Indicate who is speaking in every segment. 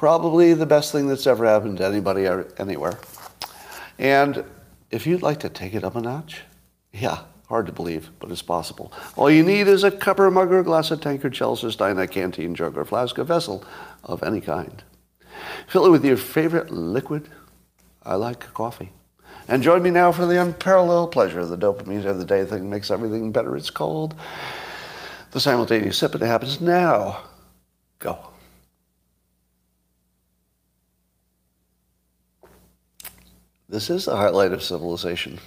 Speaker 1: Probably the best thing that's ever happened to anybody or anywhere. And if you'd like to take it up a notch, yeah, hard to believe, but it's possible. All you need is a cup or mug or glass of tankard, chalice, stein, a canteen, jug, or flask, a vessel of any kind. Fill it with your favorite liquid. I like coffee. And join me now for the unparalleled pleasure of the dopamine of the day thing makes everything better. It's called the simultaneous sip, and it happens now. Go. This is the highlight of civilization.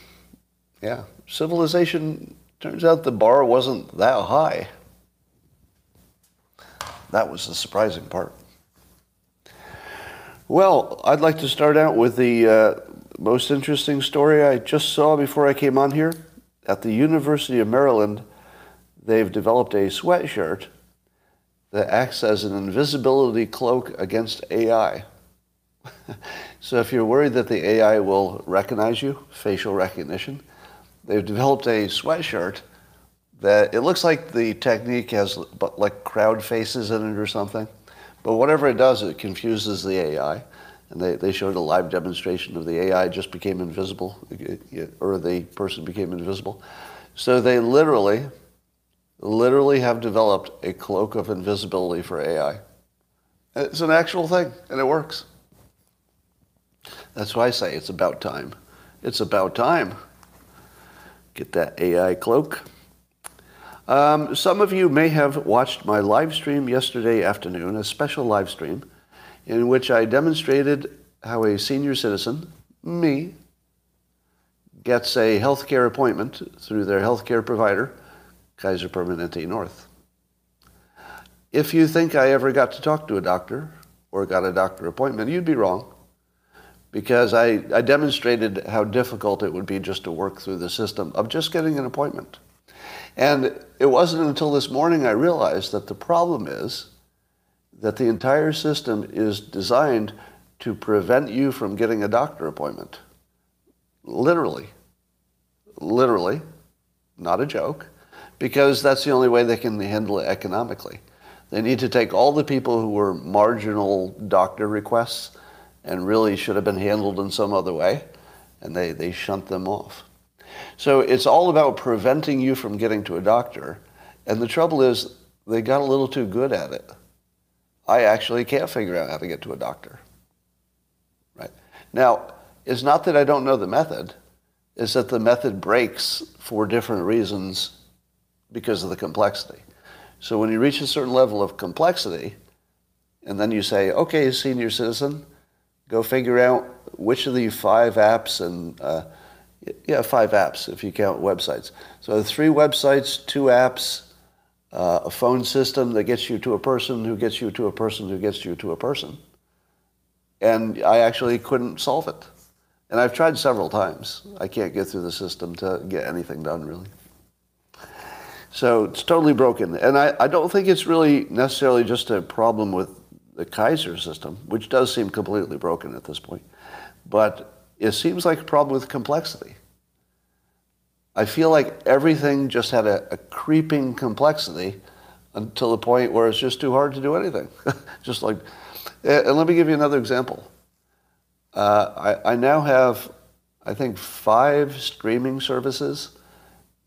Speaker 1: Yeah, civilization, turns out the bar wasn't that high. That was the surprising part. Well, I'd like to start out with the uh, most interesting story I just saw before I came on here. At the University of Maryland, they've developed a sweatshirt that acts as an invisibility cloak against AI. so if you're worried that the AI will recognize you, facial recognition, they've developed a sweatshirt that it looks like the technique has like crowd faces in it or something. But whatever it does, it confuses the AI. And they, they showed a live demonstration of the AI just became invisible, or the person became invisible. So they literally, literally have developed a cloak of invisibility for AI. It's an actual thing, and it works. That's why I say it's about time. It's about time. Get that AI cloak. Um, some of you may have watched my live stream yesterday afternoon, a special live stream, in which I demonstrated how a senior citizen, me, gets a healthcare appointment through their healthcare provider, Kaiser Permanente North. If you think I ever got to talk to a doctor or got a doctor appointment, you'd be wrong because I, I demonstrated how difficult it would be just to work through the system of just getting an appointment. And it wasn't until this morning I realized that the problem is that the entire system is designed to prevent you from getting a doctor appointment. Literally. Literally. Not a joke. Because that's the only way they can handle it economically. They need to take all the people who were marginal doctor requests and really should have been handled in some other way, and they, they shunt them off. So it's all about preventing you from getting to a doctor. And the trouble is, they got a little too good at it. I actually can't figure out how to get to a doctor. Right? Now, it's not that I don't know the method, it's that the method breaks for different reasons because of the complexity. So when you reach a certain level of complexity, and then you say, okay, senior citizen, go figure out which of the five apps and uh, yeah, five apps if you count websites. So three websites, two apps, uh, a phone system that gets you to a person who gets you to a person who gets you to a person. And I actually couldn't solve it. And I've tried several times. I can't get through the system to get anything done, really. So it's totally broken. And I, I don't think it's really necessarily just a problem with the Kaiser system, which does seem completely broken at this point. But it seems like a problem with complexity. I feel like everything just had a, a creeping complexity until the point where it's just too hard to do anything. just like, and let me give you another example. Uh, I, I now have, I think, five streaming services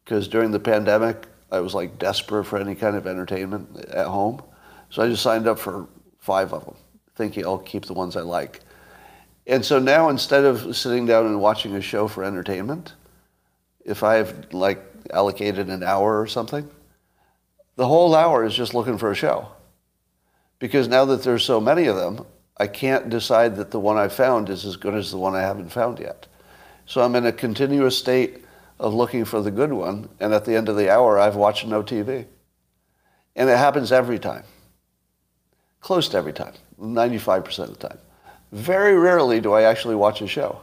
Speaker 1: because during the pandemic, I was like desperate for any kind of entertainment at home. So I just signed up for five of them, thinking I'll keep the ones I like. And so now instead of sitting down and watching a show for entertainment, if I've like allocated an hour or something, the whole hour is just looking for a show. Because now that there's so many of them, I can't decide that the one I found is as good as the one I haven't found yet. So I'm in a continuous state of looking for the good one, and at the end of the hour, I've watched no TV. And it happens every time. Close to every time, 95% of the time. Very rarely do I actually watch a show.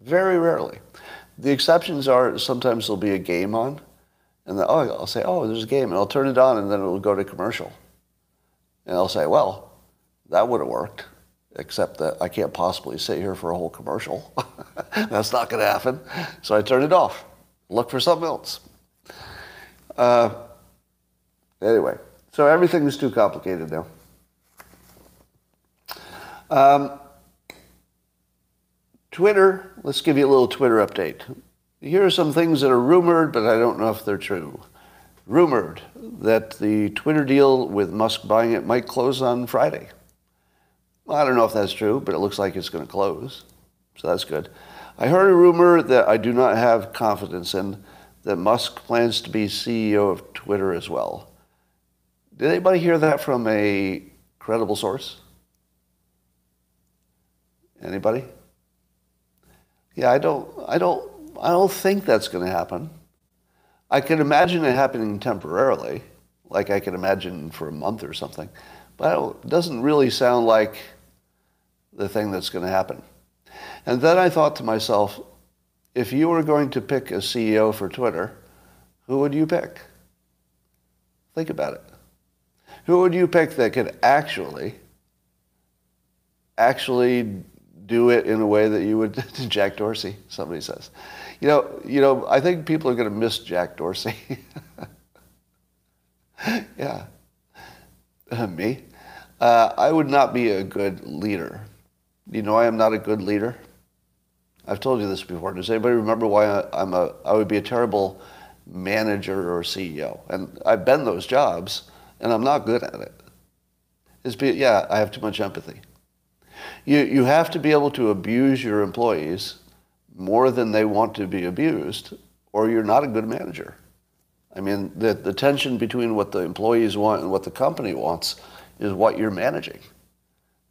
Speaker 1: Very rarely. The exceptions are sometimes there'll be a game on, and oh, I'll say, oh, there's a game, and I'll turn it on, and then it'll go to commercial. And I'll say, well, that would have worked, except that I can't possibly sit here for a whole commercial. That's not going to happen. So I turn it off, look for something else. Uh, anyway, so everything is too complicated now. Um, Twitter, let's give you a little Twitter update. Here are some things that are rumored, but I don't know if they're true. Rumored that the Twitter deal with Musk buying it might close on Friday. Well, I don't know if that's true, but it looks like it's going to close. So that's good. I heard a rumor that I do not have confidence in that Musk plans to be CEO of Twitter as well. Did anybody hear that from a credible source? Anybody? Yeah, I don't I don't I don't think that's going to happen. I can imagine it happening temporarily, like I can imagine for a month or something, but it doesn't really sound like the thing that's going to happen. And then I thought to myself, if you were going to pick a CEO for Twitter, who would you pick? Think about it. Who would you pick that could actually, actually do it in a way that you would Jack Dorsey, somebody says. You know, you know, I think people are going to miss Jack Dorsey. yeah. Uh, me? Uh, I would not be a good leader. You know I am not a good leader? I've told you this before. Does anybody remember why I, am a, I would be a terrible manager or CEO? And I've been those jobs, and I'm not good at it. It's be, yeah, I have too much empathy. You, you have to be able to abuse your employees more than they want to be abused, or you're not a good manager. I mean, the, the tension between what the employees want and what the company wants is what you're managing.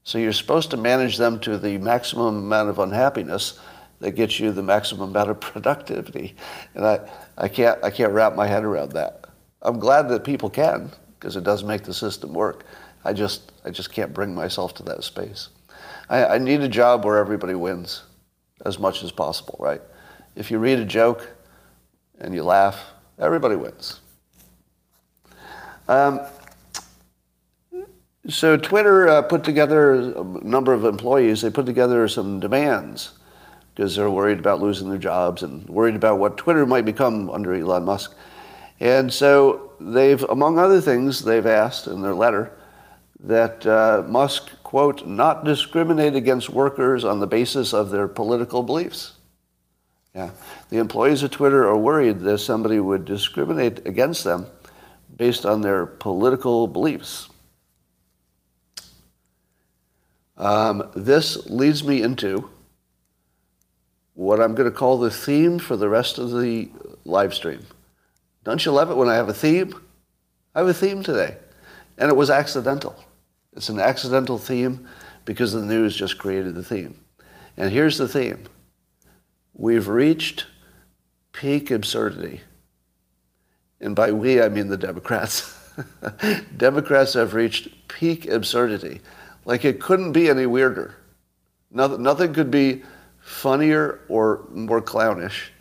Speaker 1: So you're supposed to manage them to the maximum amount of unhappiness that gets you the maximum amount of productivity. And I, I, can't, I can't wrap my head around that. I'm glad that people can, because it does make the system work. I just, I just can't bring myself to that space. I, I need a job where everybody wins as much as possible, right? If you read a joke and you laugh, everybody wins. Um, so Twitter uh, put together a number of employees. They put together some demands because they're worried about losing their jobs and worried about what Twitter might become under Elon Musk. And so they've, among other things, they've asked in their letter that uh, Musk, quote, not discriminate against workers on the basis of their political beliefs. Yeah. The employees of Twitter are worried that somebody would discriminate against them based on their political beliefs. Um, this leads me into what I'm going to call the theme for the rest of the live stream. Don't you love it when I have a theme? I have a theme today, and it was accidental. It's an accidental theme because the news just created the theme. And here's the theme. We've reached peak absurdity. And by we, I mean the Democrats. Democrats have reached peak absurdity. Like it couldn't be any weirder. Nothing, nothing could be funnier or more clownish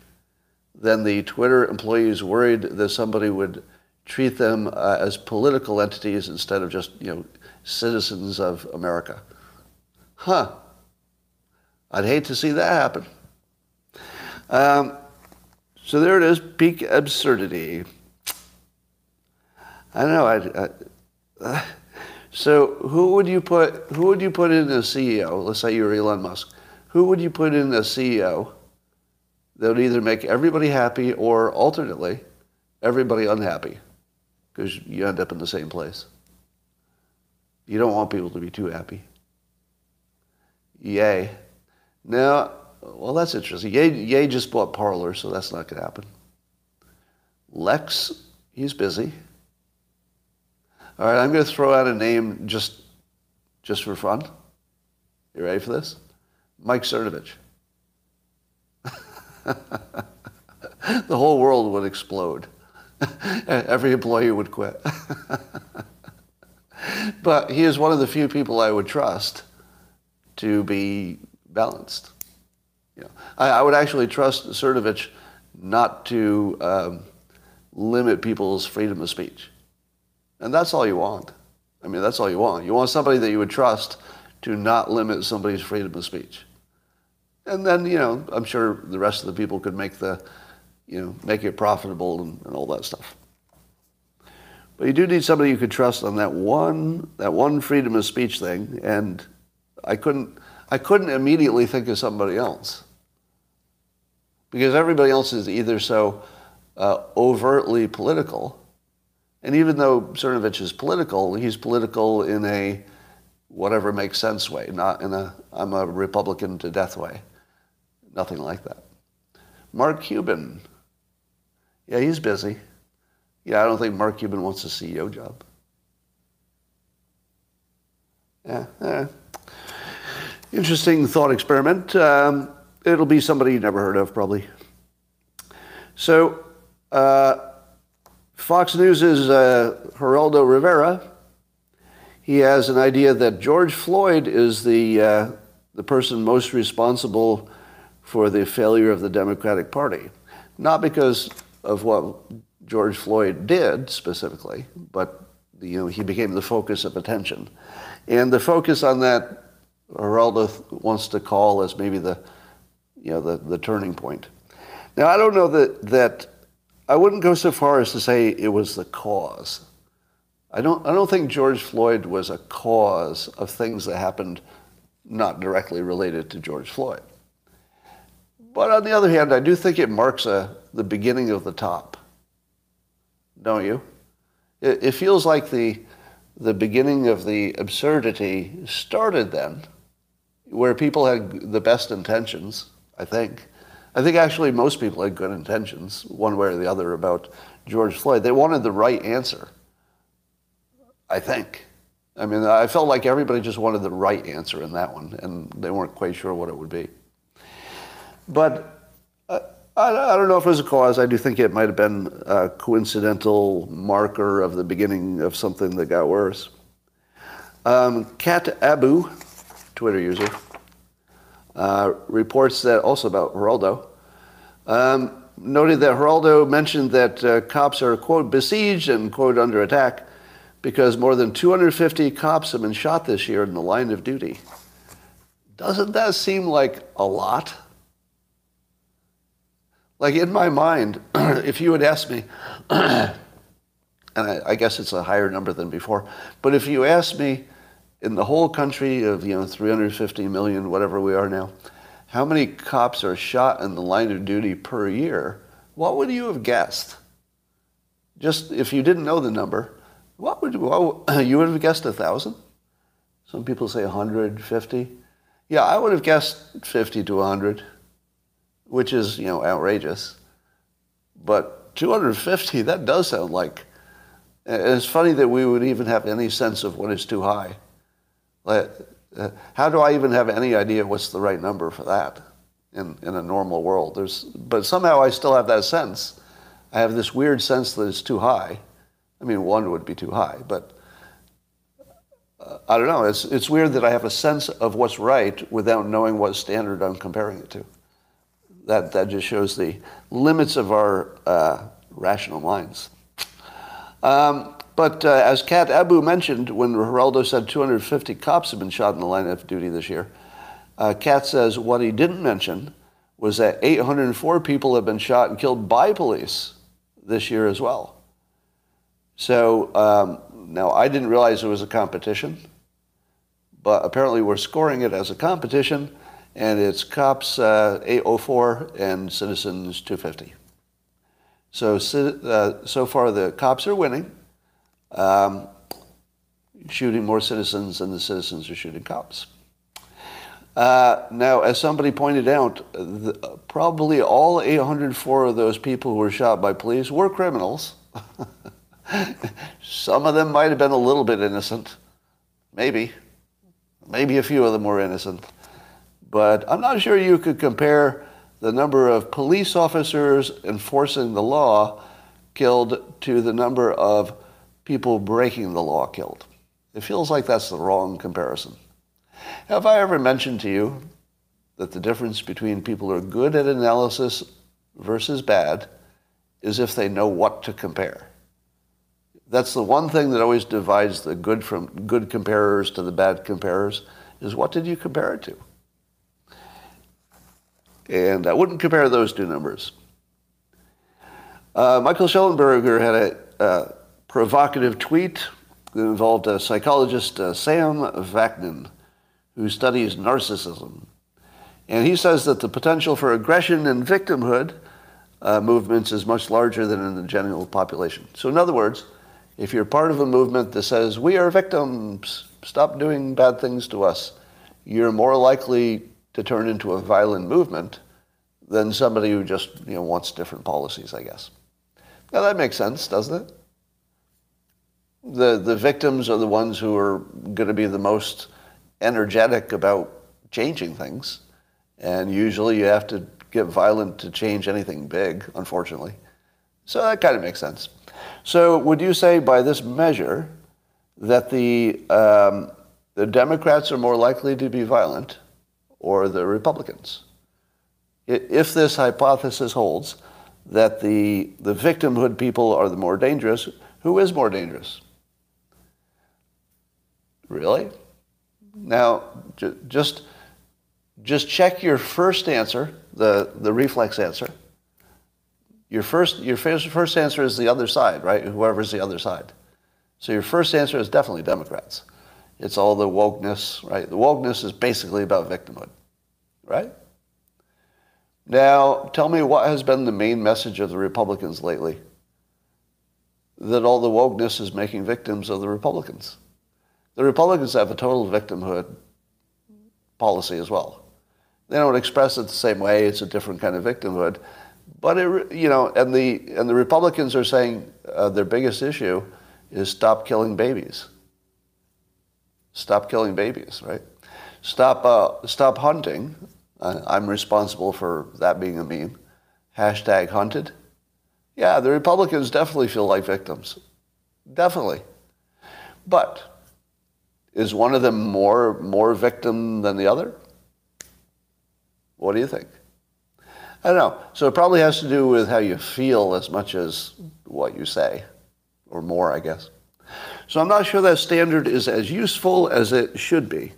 Speaker 1: than the Twitter employees worried that somebody would treat them uh, as political entities instead of just, you know, citizens of America. Huh. I'd hate to see that happen. Um, so there it is, peak absurdity. I know. I, I, uh, so who would you put? Who would you put in as CEO? Let's say you're Elon Musk. Who would you put in as CEO that would either make everybody happy or alternately everybody unhappy? Because you end up in the same place. You don't want people to be too happy. Yay. Now, well, that's interesting. Yay, Ye just bought Parler, so that's not going to happen. Lex, he's busy. All right, I'm going to throw out a name just, just for fun. You ready for this? Mike Cernovich. the whole world would explode. Every employee would quit. but he is one of the few people I would trust to be balanced. You know, I, I would actually trust Cernovich not to um, limit people's freedom of speech. And that's all you want. I mean, that's all you want. You want somebody that you would trust to not limit somebody's freedom of speech. And then, you know, I'm sure the rest of the people could make the, you know, make it profitable and, and all that stuff. But you do need somebody you could trust on that one, that one freedom of speech thing. And I couldn't, I couldn't immediately think of somebody else. Because everybody else is either so uh, overtly political, and even though Cernovich is political, he's political in a whatever makes sense way, not in a I'm a Republican to death way. Nothing like that. Mark Cuban. Yeah, he's busy. Yeah, I don't think Mark Cuban wants a CEO job. Yeah, eh. interesting thought experiment. Um, it'll be somebody you never heard of, probably. So, uh, Fox News' uh, Geraldo Rivera, he has an idea that George Floyd is the, uh, the person most responsible for the failure of the Democratic Party. Not because of what George Floyd did specifically, but you know, he became the focus of attention. And the focus on that, Geraldo wants to call as maybe the, you know, the, the turning point. Now, I don't know that, that I wouldn't go so far as to say it was the cause. I don't, I don't think George Floyd was a cause of things that happened not directly related to George Floyd. But on the other hand, I do think it marks a, the beginning of the top. Don't you? It, it feels like the, the beginning of the absurdity started then, where people had the best intentions, I think. I think actually most people had good intentions, one way or the other, about George Floyd. They wanted the right answer, I think. I mean, I felt like everybody just wanted the right answer in that one, and they weren't quite sure what it would be. But I, I, don't know if it was a cause. I do think it might have been a coincidental marker of the beginning of something that got worse. Um, Kat Abu, Twitter user, uh, reports that also about Geraldo, um, noted that Geraldo mentioned that uh, cops are, quote, besieged and, quote, under attack because more than 250 cops have been shot this year in the line of duty. Doesn't that seem like a lot? Like in my mind, if you had asked me, and I, I, guess it's a higher number than before, but if you asked me in the whole country of you know 350 million, whatever we are now, how many cops are shot in the line of duty per year, what would you have guessed? Just if you didn't know the number, what would you, what, you would have guessed a thousand? Some people say 150. Yeah, I would have guessed 50 to 100 which is, you know, outrageous. But 250, that does sound like, and it's funny that we would even have any sense of what is too high. Uh, how do I even have any idea what's the right number for that in, in a normal world? There's, but somehow I still have that sense. I have this weird sense that it's too high. I mean, one would be too high, but uh, I don't know. It's, it's weird that I have a sense of what's right without knowing what standard I'm comparing it to that, that just shows the limits of our uh, rational minds. Um, but uh, as Kat Abu mentioned, when Geraldo said 250 cops have been shot in the line of duty this year, uh, Kat says what he didn't mention was that 804 people have been shot and killed by police this year as well. So um, now I didn't realize it was a competition, but apparently we're scoring it as a competition and it's cops uh, 804 and citizens 250. So, uh, so far the cops are winning, um, shooting more citizens than the citizens are shooting cops. Uh, now, as somebody pointed out, the, probably all 804 of those people who were shot by police were criminals. Some of them might have been a little bit innocent. Maybe. Maybe a few of them were innocent. But I'm not sure you could compare the number of police officers enforcing the law killed to the number of people breaking the law killed. It feels like that's the wrong comparison. Have I ever mentioned to you that the difference between people who are good at analysis versus bad is if they know what to compare? That's the one thing that always divides the good from good comparers to the bad comparers is what did you compare it to? And I wouldn't compare those two numbers. Uh, Michael Shellenberger had a uh, provocative tweet that involved a psychologist, uh, Sam Vaknin, who studies narcissism. And he says that the potential for aggression and victimhood uh, movements is much larger than in the general population. So, in other words, if you're part of a movement that says, we are victims, stop doing bad things to us, you're more likely to turn into a violent movement than somebody who just you know, wants different policies, I guess. Now that makes sense, doesn't it? The, the victims are the ones who are going to be the most energetic about changing things. And usually you have to get violent to change anything big, unfortunately. So that kind of makes sense. So would you say by this measure that the, um, the Democrats are more likely to be violent or the Republicans? If this hypothesis holds that the, the victimhood people are the more dangerous, who is more dangerous? Really? Now, just, just check your first answer, the, the reflex answer. Your first, your first, first answer is the other side, right? Whoever's the other side. So your first answer is definitely Democrats. It's all the wokeness, right? The wokeness is basically about victimhood, right? Now, tell me what has been the main message of the Republicans lately? That all the wokeness is making victims of the Republicans. The Republicans have a total victimhood policy as well. They don't express it the same way. It's a different kind of victimhood. But, it, you know, and the, and the Republicans are saying uh, their biggest issue is stop killing babies. Stop killing babies, right? Stop, uh, stop hunting. I'm responsible for that being a meme. Hashtag hunted. Yeah, the Republicans definitely feel like victims. Definitely. But is one of them more, more victim than the other? What do you think? I don't know. So it probably has to do with how you feel as much as what you say, or more, I guess. So I'm not sure that standard is as useful as it should be,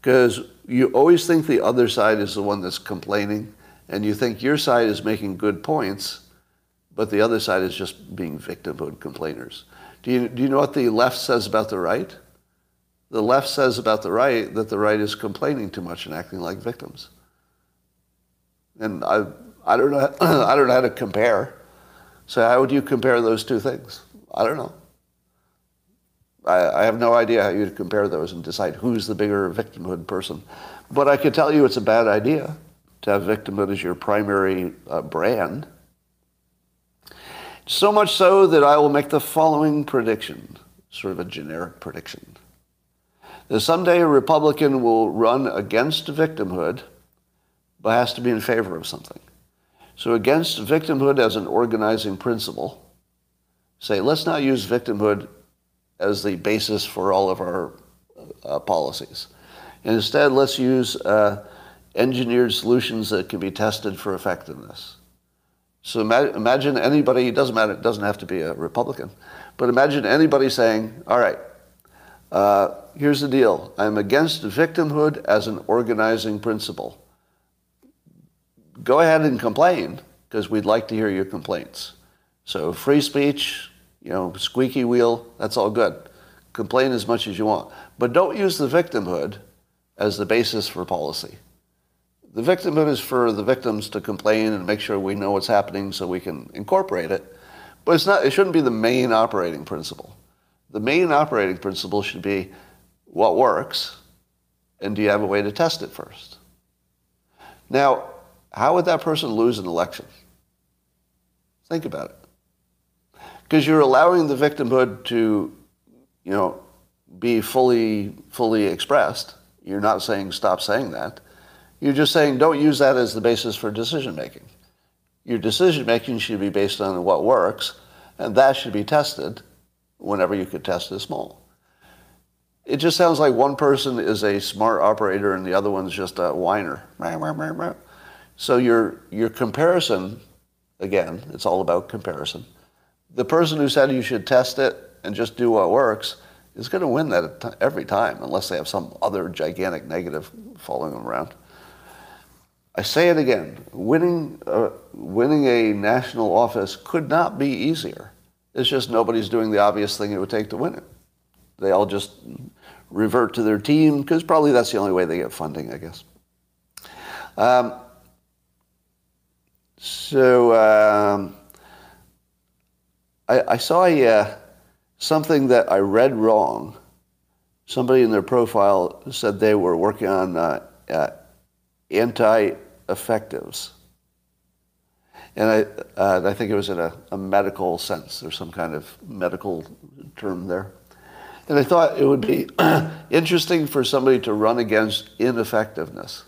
Speaker 1: because you always think the other side is the one that's complaining, and you think your side is making good points, but the other side is just being victimhood complainers. Do you, do you know what the left says about the right? the left says about the right that the right is complaining too much and acting like victims. And I, I, don't, know, I don't know how to compare. So how would you compare those two things? I don't know. I, I have no idea how you'd compare those and decide who's the bigger victimhood person. But I can tell you it's a bad idea to have victimhood as your primary uh, brand. So much so that I will make the following prediction, sort of a generic prediction that someday a Republican will run against victimhood, but has to be in favor of something. So against victimhood as an organizing principle, say, let's not use victimhood as the basis for all of our uh, policies. And instead, let's use uh, engineered solutions that can be tested for effectiveness. So imagine anybody, it doesn't matter, it doesn't have to be a Republican, but imagine anybody saying, all right, uh, here's the deal I'm against victimhood as an organizing principle. Go ahead and complain because we'd like to hear your complaints. So, free speech, you know, squeaky wheel, that's all good. Complain as much as you want. But don't use the victimhood as the basis for policy. The victimhood is for the victims to complain and make sure we know what's happening so we can incorporate it. But it's not, it shouldn't be the main operating principle the main operating principle should be what works, and do you have a way to test it first? Now, how would that person lose an election? Think about it. Because you're allowing the victimhood to, you know, be fully, fully expressed. You're not saying stop saying that. You're just saying don't use that as the basis for decision making. Your decision making should be based on what works, and that should be tested whenever you could test this small. It just sounds like one person is a smart operator and the other one's just a whiner. So your, your comparison, again, it's all about comparison. The person who said you should test it and just do what works is going to win that every time unless they have some other gigantic negative following them around. I say it again, winning, uh, winning a national office could not be easier. It's just nobody's doing the obvious thing it would take to win it. They all just revert to their team because probably that's the only way they get funding, I guess. Um, so um, I, I, saw a, uh, something that I read wrong. Somebody in their profile said they were working on uh, uh, anti-effectives. And I, uh, I think it was in a, a medical sense. There's some kind of medical term there. And I thought it would be interesting for somebody to run against ineffectiveness.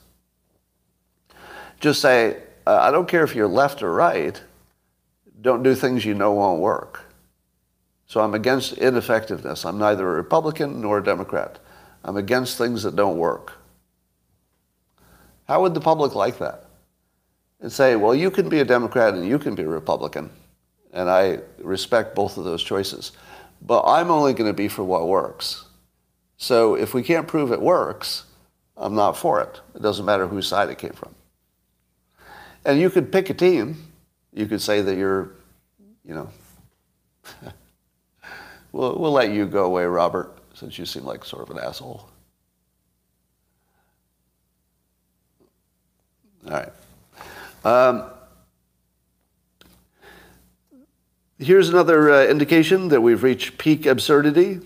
Speaker 1: Just say, uh, I don't care if you're left or right, don't do things you know won't work. So I'm against ineffectiveness. I'm neither a Republican nor a Democrat. I'm against things that don't work. How would the public like that? And say, well, you can be a Democrat and you can be a Republican. And I respect both of those choices. But I'm only going to be for what works. So if we can't prove it works, I'm not for it. It doesn't matter whose side it came from. And you could pick a team. You could say that you're, you know, we'll, we'll let you go away, Robert, since you seem like sort of an asshole. All right. Um, here's another uh, indication that we've reached peak absurdity.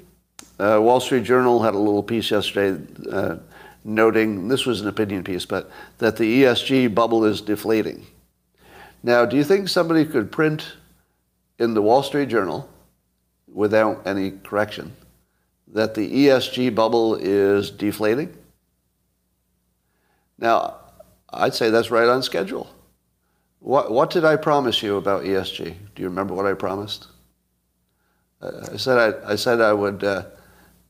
Speaker 1: Uh, Wall Street Journal had a little piece yesterday uh, noting, this was an opinion piece, but that the ESG bubble is deflating. Now, do you think somebody could print in the Wall Street Journal without any correction that the ESG bubble is deflating? Now, I'd say that's right on schedule. What, what did I promise you about ESG? Do you remember what I promised? I said I, I said I would uh,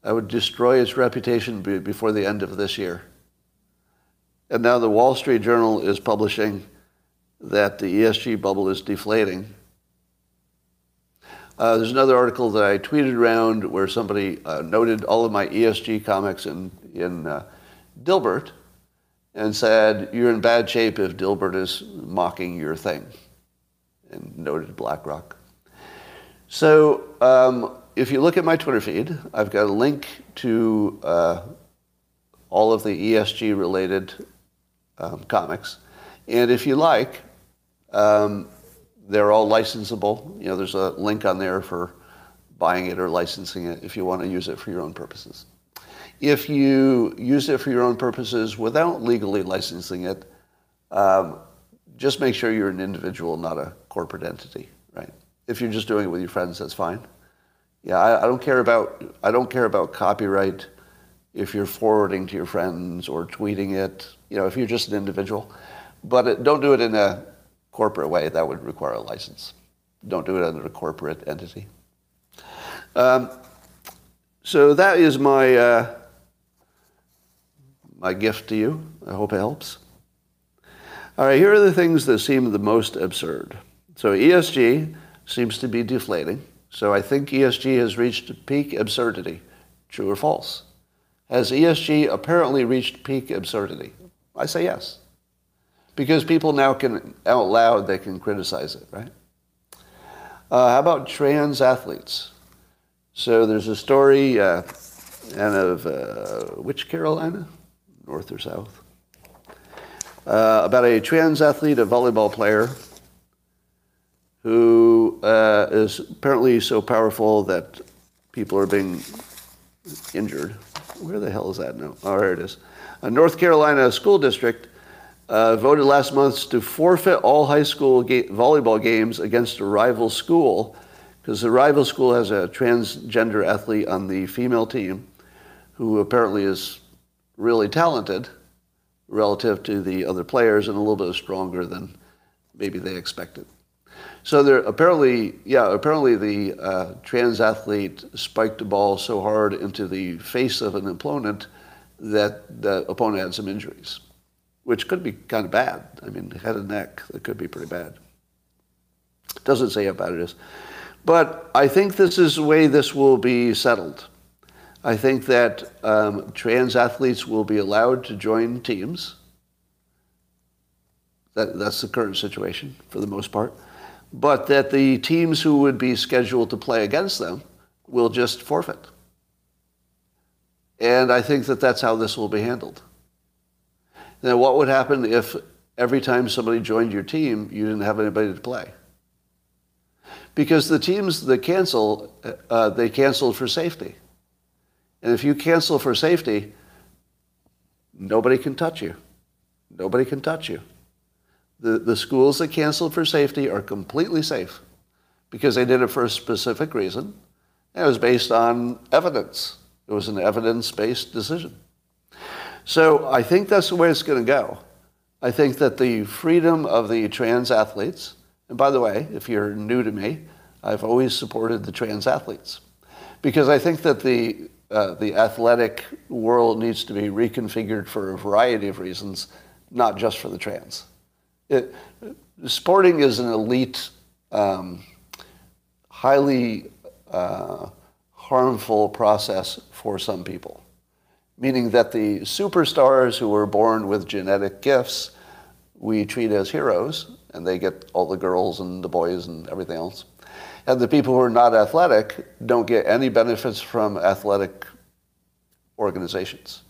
Speaker 1: I would destroy its reputation be, before the end of this year. And now the Wall Street Journal is publishing that the ESG bubble is deflating. Uh, there's another article that I tweeted around where somebody uh, noted all of my ESG comics in in uh, Dilbert and said, You're in bad shape if Dilbert is mocking your thing, and noted BlackRock. So um, if you look at my Twitter feed, I've got a link to uh, all of the ESG related um, comics. And if you like, um, they're all licensable. You know, there's a link on there for buying it or licensing it if you want to use it for your own purposes. If you use it for your own purposes without legally licensing it, um, just make sure you're an individual, not a corporate entity, right? If you're just doing it with your friends, that's fine. Yeah, I, I don't care about I don't care about copyright if you're forwarding to your friends or tweeting it. You know, if you're just an individual, but it, don't do it in a corporate way. That would require a license. Don't do it under a corporate entity. Um, so that is my. Uh, my gift to you. I hope it helps. All right, here are the things that seem the most absurd. So ESG seems to be deflating. So I think ESG has reached peak absurdity. True or false? Has ESG apparently reached peak absurdity? I say yes. Because people now can, out loud, they can criticize it, right? Uh, how about trans athletes? So there's a story, uh, of uh, which Carolina? north or south, uh, about a trans athlete, a volleyball player, who uh, is apparently so powerful that people are being injured. Where the hell is that now? Oh, there it is. A North Carolina school district uh, voted last month to forfeit all high school ga- volleyball games against a rival school because the rival school has a transgender athlete on the female team who apparently is really talented relative to the other players and a little bit stronger than maybe they expected. So there apparently, yeah, apparently the uh, trans athlete spiked a ball so hard into the face of an opponent that the opponent had some injuries, which could be kind of bad. I mean, head and neck, it could be pretty bad. Doesn't say how bad it is. But I think this is the way this will be settled. I think that um, trans athletes will be allowed to join teams. That, that's the current situation for the most part. But that the teams who would be scheduled to play against them will just forfeit. And I think that that's how this will be handled. Now, what would happen if every time somebody joined your team, you didn't have anybody to play? Because the teams that cancel, uh, they canceled for safety. And if you cancel for safety, nobody can touch you. Nobody can touch you. The, the schools that canceled for safety are completely safe because they did it for a specific reason. And it was based on evidence. It was an evidence-based decision. So I think that's the way it's going to go. I think that the freedom of the trans athletes, and by the way, if you're new to me, I've always supported the trans athletes because I think that the uh, the athletic world needs to be reconfigured for a variety of reasons, not just for the trans. It, sporting is an elite, um, highly uh, harmful process for some people, meaning that the superstars who were born with genetic gifts we treat as heroes, and they get all the girls and the boys and everything else. And the people who are not athletic don't get any benefits from athletic organizations.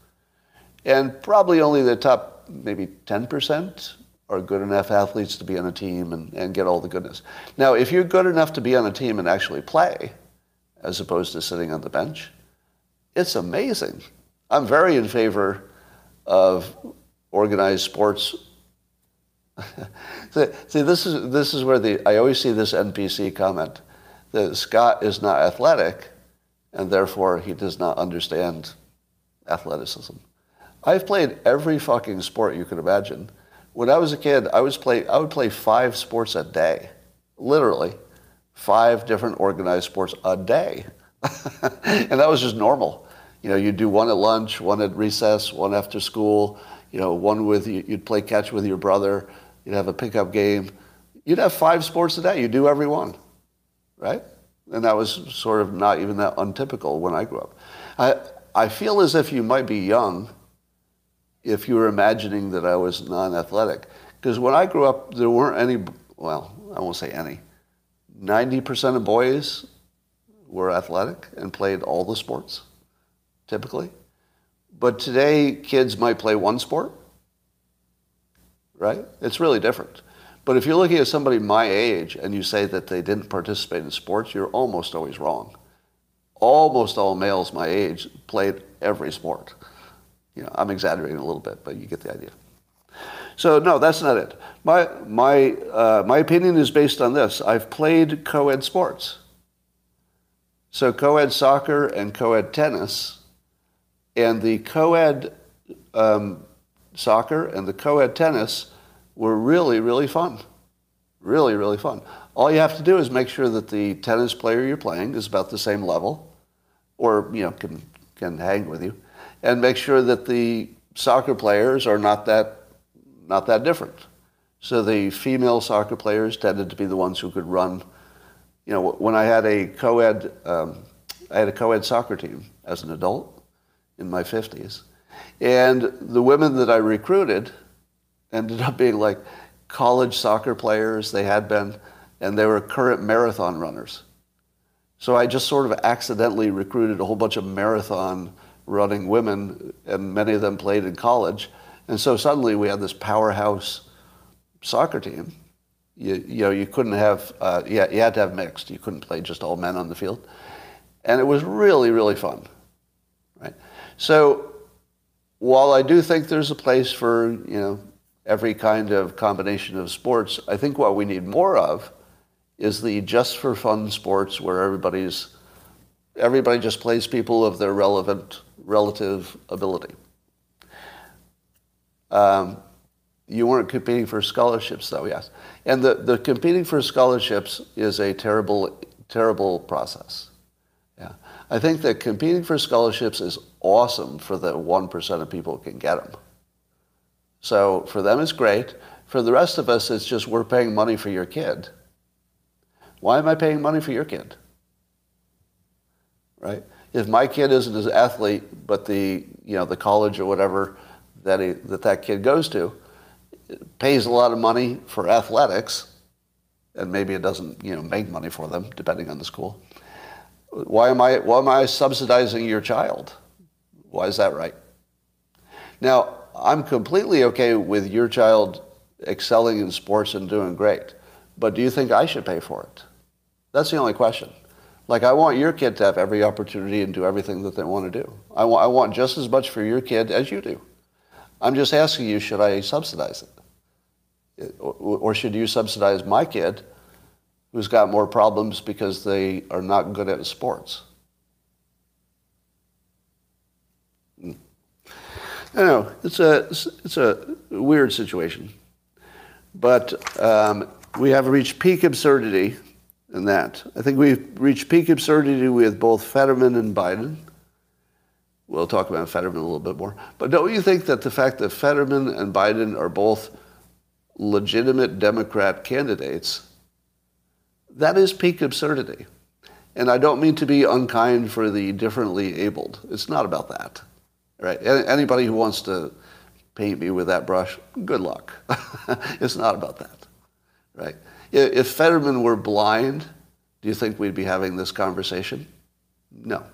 Speaker 1: And probably only the top maybe 10% are good enough athletes to be on a team and, and get all the goodness. Now, if you're good enough to be on a team and actually play, as opposed to sitting on the bench, it's amazing. I'm very in favor of organized sports. see, this is, this is where the, I always see this NPC comment that Scott is not athletic and therefore he does not understand athleticism. I've played every fucking sport you could imagine. When I was a kid, I was play I would play five sports a day, literally, five different organized sports a day, and that was just normal. You know, you'd do one at lunch, one at recess, one after school. You know, one with you'd play catch with your brother. You'd have a pickup game. You'd have five sports a day. You'd do every one, right? And that was sort of not even that untypical when I grew up. I, I feel as if you might be young if you were imagining that I was non-athletic. Because when I grew up, there weren't any, well, I won't say any. 90% of boys were athletic and played all the sports, typically. But today, kids might play one sport, right? It's really different. But if you're looking at somebody my age and you say that they didn't participate in sports, you're almost always wrong almost all males my age played every sport. You know, I'm exaggerating a little bit, but you get the idea. So no, that's not it. My my uh, my opinion is based on this. I've played co-ed sports. So co-ed soccer and co-ed tennis, and the co-ed um, soccer and the co-ed tennis were really really fun, really really fun. All you have to do is make sure that the tennis player you're playing is about the same level or you know can can hang with you, and make sure that the soccer players are not that not that different. So the female soccer players tended to be the ones who could run. You know, when I had a co-ed, um, I had a co-ed soccer team as an adult in my 50s. And the women that I recruited ended up being like college soccer players, they had been, and they were current marathon runners. So I just sort of accidentally recruited a whole bunch of marathon running women, and many of them played in college. And so suddenly we had this powerhouse soccer team. You, you know, you couldn't have, uh, you, you had to have mixed. You couldn't play just all men on the field. And it was really, really fun? So while I do think there's a place for, you know, every kind of combination of sports, I think what we need more of is the just for fun sports where everybody's everybody just plays people of their relevant relative ability. Um, you weren't competing for scholarships though, yes. And the, the competing for scholarships is a terrible, terrible process. I think that competing for scholarships is awesome for the 1% of people who can get them. So for them it's great. For the rest of us, it's just we're paying money for your kid. Why am I paying money for your kid? Right? If my kid isn't an athlete, but the you know the college or whatever that he, that that kid goes to pays a lot of money for athletics, and maybe it doesn't you know make money for them depending on the school. Why am I why am I subsidizing your child? Why is that right? Now, I'm completely okay with your child excelling in sports and doing great, but do you think I should pay for it? That's the only question. Like, I want your kid to have every opportunity and do everything that they want to do. I I want just as much for your kid as you do. I'm just asking you, should I subsidize it? Or should you subsidize my kid who's got more problems because they are not good at sports? I know it's a it's a weird situation, but um, we have reached peak absurdity in that. I think we've reached peak absurdity with both Fetterman and Biden. We'll talk about Fetterman a little bit more. But don't you think that the fact that Fetterman and Biden are both legitimate Democrat candidates, that is peak absurdity. And I don't mean to be unkind for the differently abled. It's not about that. Right? Anybody who wants to paint me with that brush, good luck. it's not about that. Right? If Fetterman were blind, do you think we'd be having this conversation? No.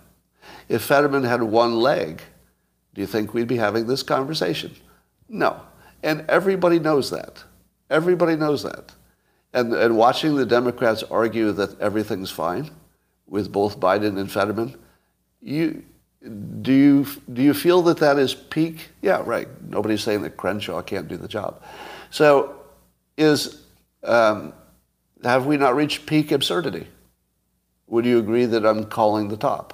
Speaker 1: If Fetterman had one leg, do you think we'd be having this conversation? No. And everybody knows that. Everybody knows that. And, and watching the Democrats argue that everything's fine with both Biden and Fetterman, you, do, you, do you feel that that is peak? Yeah, right. Nobody's saying that Crenshaw can't do the job. So is, um, have we not reached peak absurdity? Would you agree that I'm calling the top?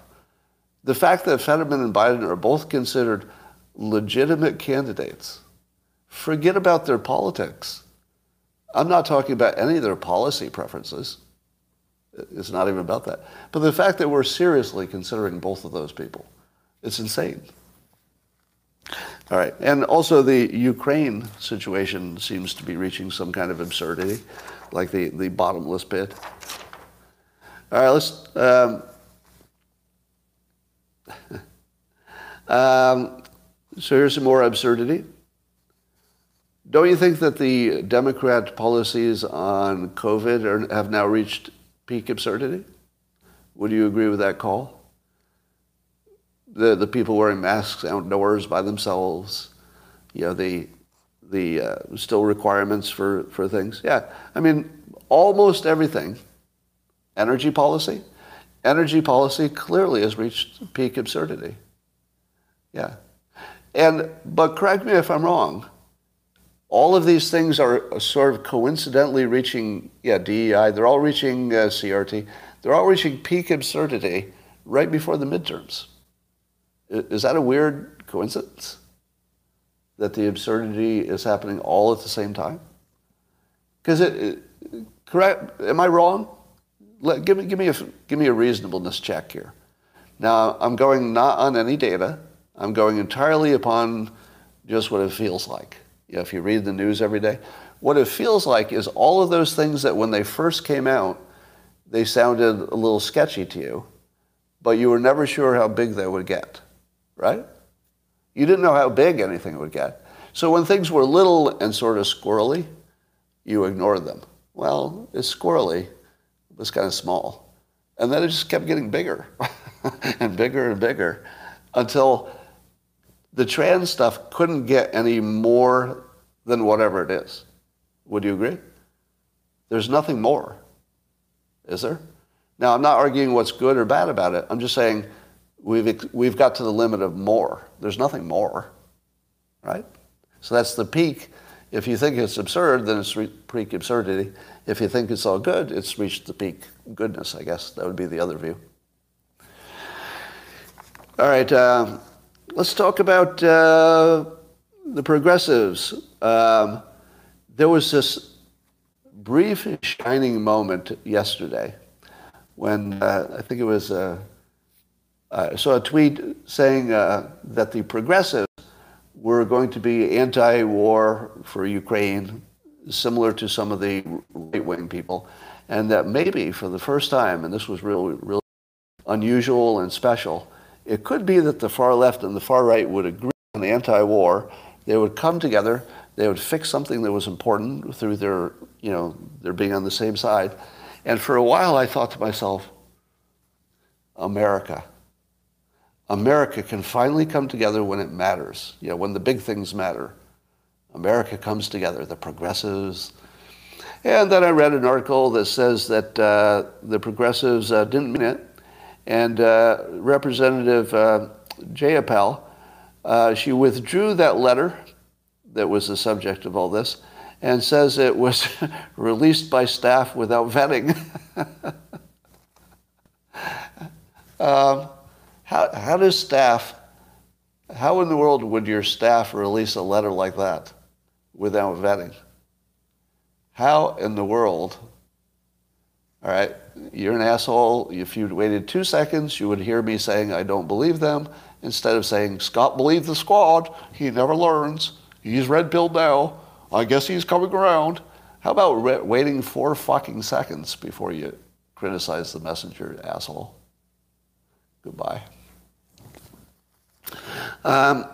Speaker 1: The fact that Fetterman and Biden are both considered legitimate candidates, forget about their politics. I'm not talking about any of their policy preferences. It's not even about that. But the fact that we're seriously considering both of those people, it's insane. All right. And also the Ukraine situation seems to be reaching some kind of absurdity, like the, the bottomless pit. All right, let's. Um, um, so here's some more absurdity. Don't you think that the Democrat policies on COVID are, have now reached peak absurdity? Would you agree with that call? The, the people wearing masks outdoors by themselves, you know, the, the uh, still requirements for, for things. Yeah, I mean, almost everything. Energy policy, energy policy clearly has reached peak absurdity. Yeah. And, but correct me if I'm wrong, all of these things are sort of coincidentally reaching, yeah, DEI, they're all reaching uh, CRT, they're all reaching peak absurdity right before the midterms. Is that a weird coincidence? That the absurdity is happening all at the same time? Because it, it, correct, am I wrong? Let, give, me, give, me a, give me a reasonableness check here. Now, I'm going not on any data. I'm going entirely upon just what it feels like you know, if you read the news every day, what it feels like is all of those things that when they first came out, they sounded a little sketchy to you, but you were never sure how big they would get, right? You didn't know how big anything would get. So when things were little and sort of squirrely, you ignored them. Well, it's squirrely, it was kind of small. And then it just kept getting bigger and bigger and bigger until the trans stuff couldn't get any more than whatever it is. Would you agree? There's nothing more, is there? Now, I'm not arguing what's good or bad about it. I'm just saying we've, we've got to the limit of more. There's nothing more, right? So that's the peak. If you think it's absurd, then it's peak absurdity. If you think it's all good, it's reached the peak goodness, I guess. That would be the other view. All right. Uh, let's talk about uh, the progressives. Um, there was this brief shining moment yesterday when uh, I think it was uh, I saw a tweet saying uh, that the progressives were going to be anti-war for Ukraine, similar to some of the right-wing people, and that maybe for the first time, and this was really, really unusual and special, it could be that the far left and the far right would agree on the anti-war. They would come together. They would fix something that was important through their, you know, their being on the same side. And for a while, I thought to myself, America. America can finally come together when it matters, you know, when the big things matter. America comes together, the progressives. And then I read an article that says that uh, the progressives uh, didn't mean it. And uh, Representative uh, Jayapal, uh, she withdrew that letter that was the subject of all this and says it was released by staff without vetting. um, how, how does staff, how in the world would your staff release a letter like that without vetting? How in the world, all right, you're an asshole. If you'd waited two seconds, you would hear me saying, I don't believe them, instead of saying, Scott believed the squad. He never learns. He's red pilled now. I guess he's coming around. How about re- waiting four fucking seconds before you criticize the messenger, asshole? Goodbye. Um,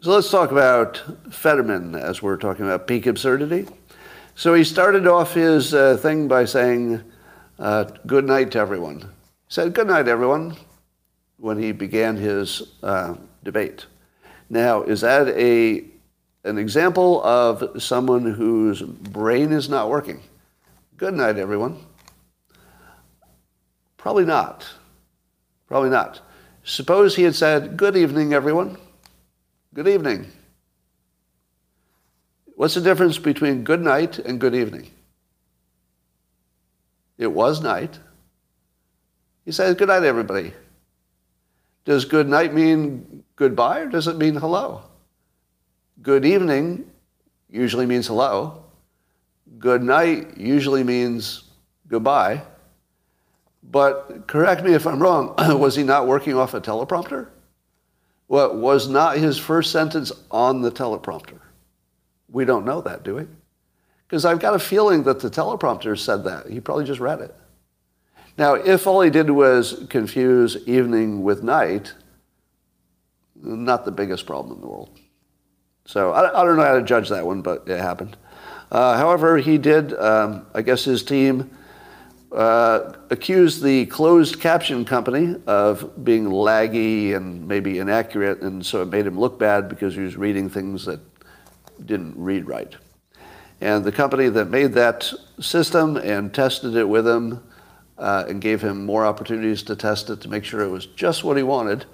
Speaker 1: so let's talk about Fetterman as we're talking about peak absurdity. So he started off his uh, thing by saying, uh, Good night to everyone. He said, Good night, everyone, when he began his uh, debate. Now, is that a an example of someone whose brain is not working. Good night, everyone. Probably not. Probably not. Suppose he had said, Good evening, everyone. Good evening. What's the difference between good night and good evening? It was night. He says, Good night, everybody. Does good night mean goodbye or does it mean hello? Good evening usually means hello. Good night usually means goodbye. But correct me if I'm wrong, was he not working off a teleprompter? What was not his first sentence on the teleprompter? We don't know that, do we? Because I've got a feeling that the teleprompter said that. He probably just read it. Now, if all he did was confuse evening with night, not the biggest problem in the world. So I, I, don't know how to judge that one, but it happened. Uh, however, he did, um, I guess his team uh, accused the closed caption company of being laggy and maybe inaccurate, and so it made him look bad because he was reading things that didn't read right. And the company that made that system and tested it with him uh, and gave him more opportunities to test it to make sure it was just what he wanted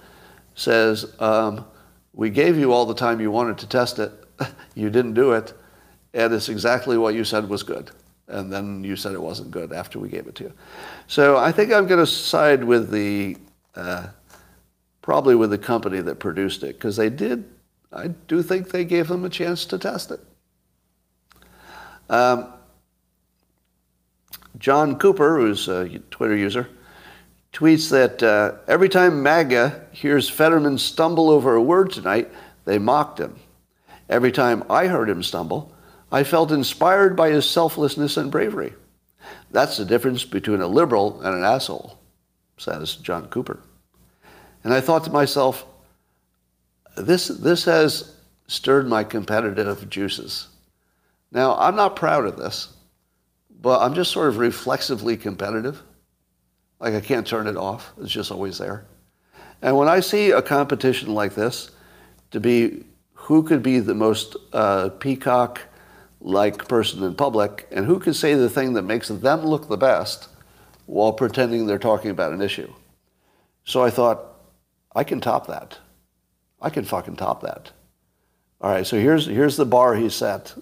Speaker 1: says, um, we gave you all the time you wanted to test it. you didn't do it. And it's exactly what you said was good. And then you said it wasn't good after we gave it to you. So I think I'm going to side with the, uh, probably with the company that produced it, because they did, I do think they gave them a chance to test it. Um, John Cooper, who's a Twitter user, tweets that uh, every time MAGA hears Fetterman stumble over a word tonight, they mocked him. Every time I heard him stumble, I felt inspired by his selflessness and bravery. That's the difference between a liberal and an asshole, says John Cooper. And I thought to myself, this, this has stirred my competitive juices. Now, I'm not proud of this, but I'm just sort of reflexively competitive. Like I can't turn it off. It's just always there. And when I see a competition like this, to be who could be the most uh, peacock like person in public and who could say the thing that makes them look the best while pretending they're talking about an issue. So I thought, I can top that. I can fucking top that. All right, so here's, here's the bar he set,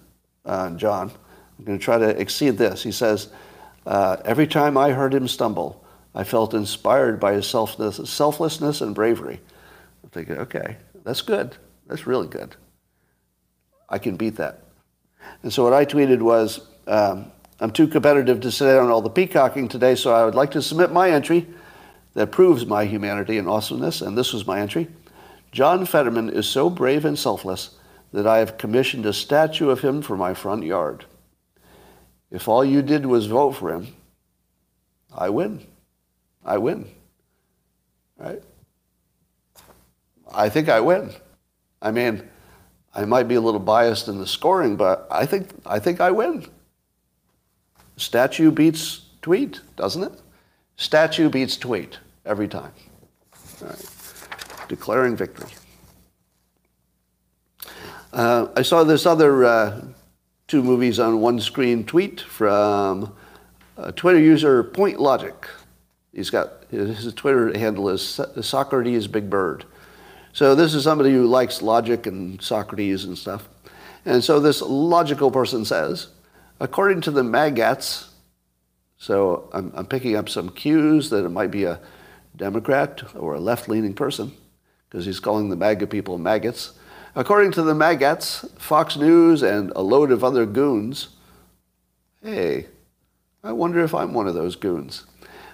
Speaker 1: uh, John. I'm going to try to exceed this. He says, uh, every time I heard him stumble, I felt inspired by his selflessness and bravery. I'm thinking, okay, that's good. That's really good. I can beat that. And so what I tweeted was, um, I'm too competitive to sit on all the peacocking today, so I would like to submit my entry that proves my humanity and awesomeness, and this was my entry. John Fetterman is so brave and selfless that I have commissioned a statue of him for my front yard. If all you did was vote for him, I win. I win. Right? I think I win. I mean, I might be a little biased in the scoring, but I think I think I win. Statue beats tweet, doesn't it? Statue beats tweet every time. Declaring victory. Uh, I saw this other uh, two movies on one screen tweet from uh, Twitter user Point Logic. He's got his Twitter handle is Socrates Big Bird. So this is somebody who likes logic and Socrates and stuff. And so this logical person says, according to the Magats, so I'm, I'm picking up some cues that it might be a Democrat or a left-leaning person, because he's calling the MAGA people maggots. According to the Magats, Fox News and a load of other goons, hey, I wonder if I'm one of those goons.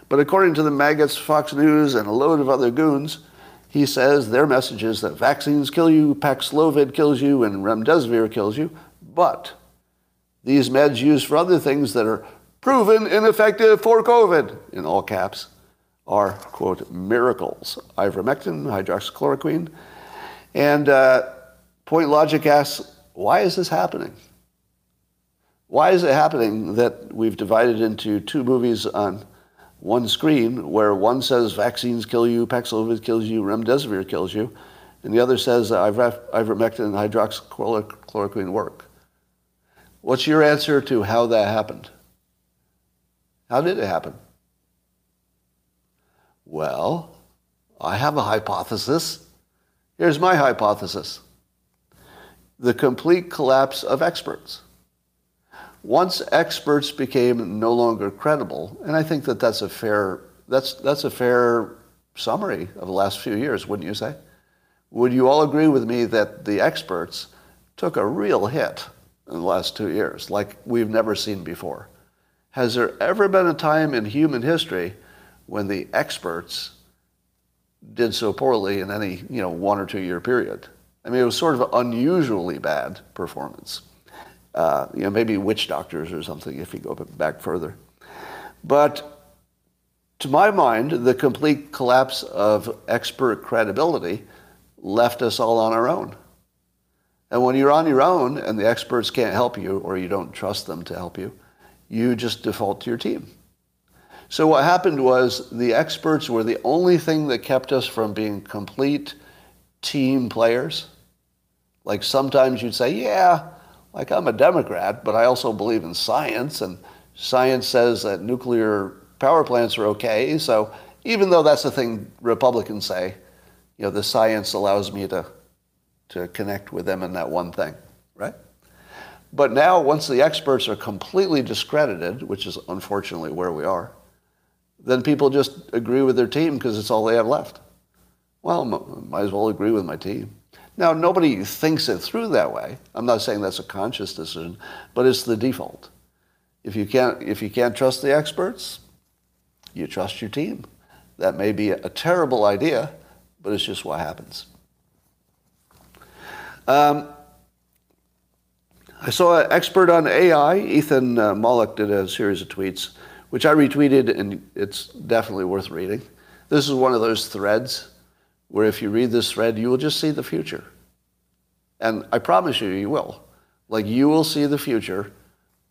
Speaker 1: But according to the Magats, Fox News, and a load of other goons, he says their message is that vaccines kill you, Paxlovid kills you, and remdesivir kills you, but these meds used for other things that are proven ineffective for COVID, in all caps, are, quote, miracles. Ivermectin, hydroxychloroquine. And uh, Point Logic asks, why is this happening? Why is it happening that we've divided into two movies on one screen where one says vaccines kill you, Paxlovid kills you, remdesivir kills you, and the other says ivermectin and hydroxychloroquine work? What's your answer to how that happened? How did it happen? Well, I have a hypothesis. Here's my hypothesis the complete collapse of experts. Once experts became no longer credible, and I think that that's a fair, that's, that's a fair summary of the last few years, wouldn't you say? Would you all agree with me that the experts took a real hit in the last two years, like we've never seen before? Has there ever been a time in human history when the experts did so poorly in any you know one or two year period? I mean, it was sort of an unusually bad performance. Uh, you know, maybe witch doctors or something if you go back further. But to my mind, the complete collapse of expert credibility left us all on our own. And when you're on your own and the experts can't help you or you don't trust them to help you, you just default to your team. So what happened was the experts were the only thing that kept us from being complete team players. Like sometimes you'd say, yeah, like I'm a Democrat, but I also believe in science, and science says that nuclear power plants are okay. So even though that's the thing Republicans say, you know, the science allows me to, to connect with them in that one thing, right? But now, once the experts are completely discredited, which is unfortunately where we are, then people just agree with their team because it's all they have left. Well, might as well agree with my team. Now, nobody thinks it through that way. I'm not saying that's a conscious decision, but it's the default. If you can't, if you can't trust the experts, you trust your team. That may be a terrible idea, but it's just what happens. Um, I saw an expert on AI, Ethan uh, Mollick, did a series of tweets, which I retweeted, and it's definitely worth reading. This is one of those threads where if you read this thread, you will just see the future. And I promise you, you will. Like, you will see the future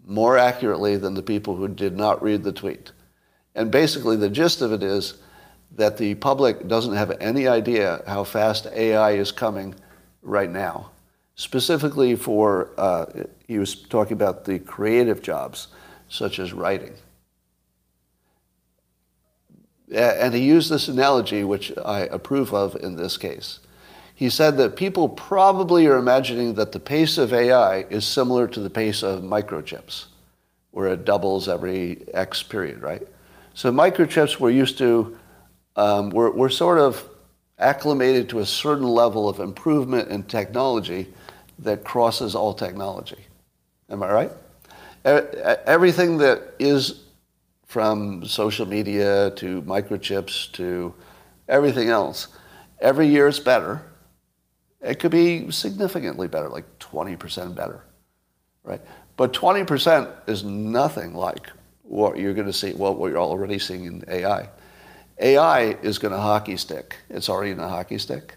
Speaker 1: more accurately than the people who did not read the tweet. And basically, the gist of it is that the public doesn't have any idea how fast AI is coming right now. Specifically for, uh, he was talking about the creative jobs, such as writing. And he used this analogy, which I approve of in this case. He said that people probably are imagining that the pace of AI is similar to the pace of microchips, where it doubles every X period, right? So microchips we're used to, um, we're, we're sort of acclimated to a certain level of improvement in technology that crosses all technology. Am I right? Everything that is from social media to microchips to everything else. Every year it's better. It could be significantly better, like 20% better, right? But 20% is nothing like what you're going to see, well, what you're already seeing in AI. AI is going to hockey stick. It's already in the hockey stick.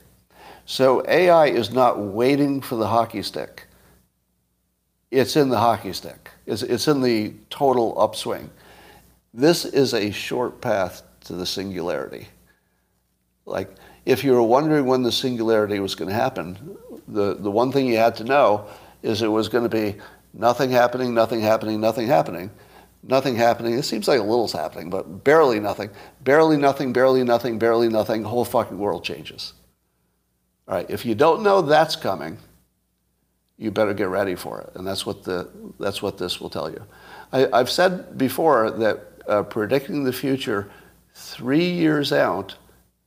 Speaker 1: So AI is not waiting for the hockey stick. It's in the hockey stick. It's, it's in the total upswing. This is a short path to the singularity. Like, If you were wondering when the singularity was going to happen, the, the one thing you had to know is it was going to be nothing happening, nothing happening, nothing happening, nothing happening. It seems like a little's happening, but barely nothing, barely nothing, barely nothing, barely nothing. The whole fucking world changes. All right, if you don't know that's coming, you better get ready for it. And that's what, the, that's what this will tell you. I, have said before that uh, predicting the future three years out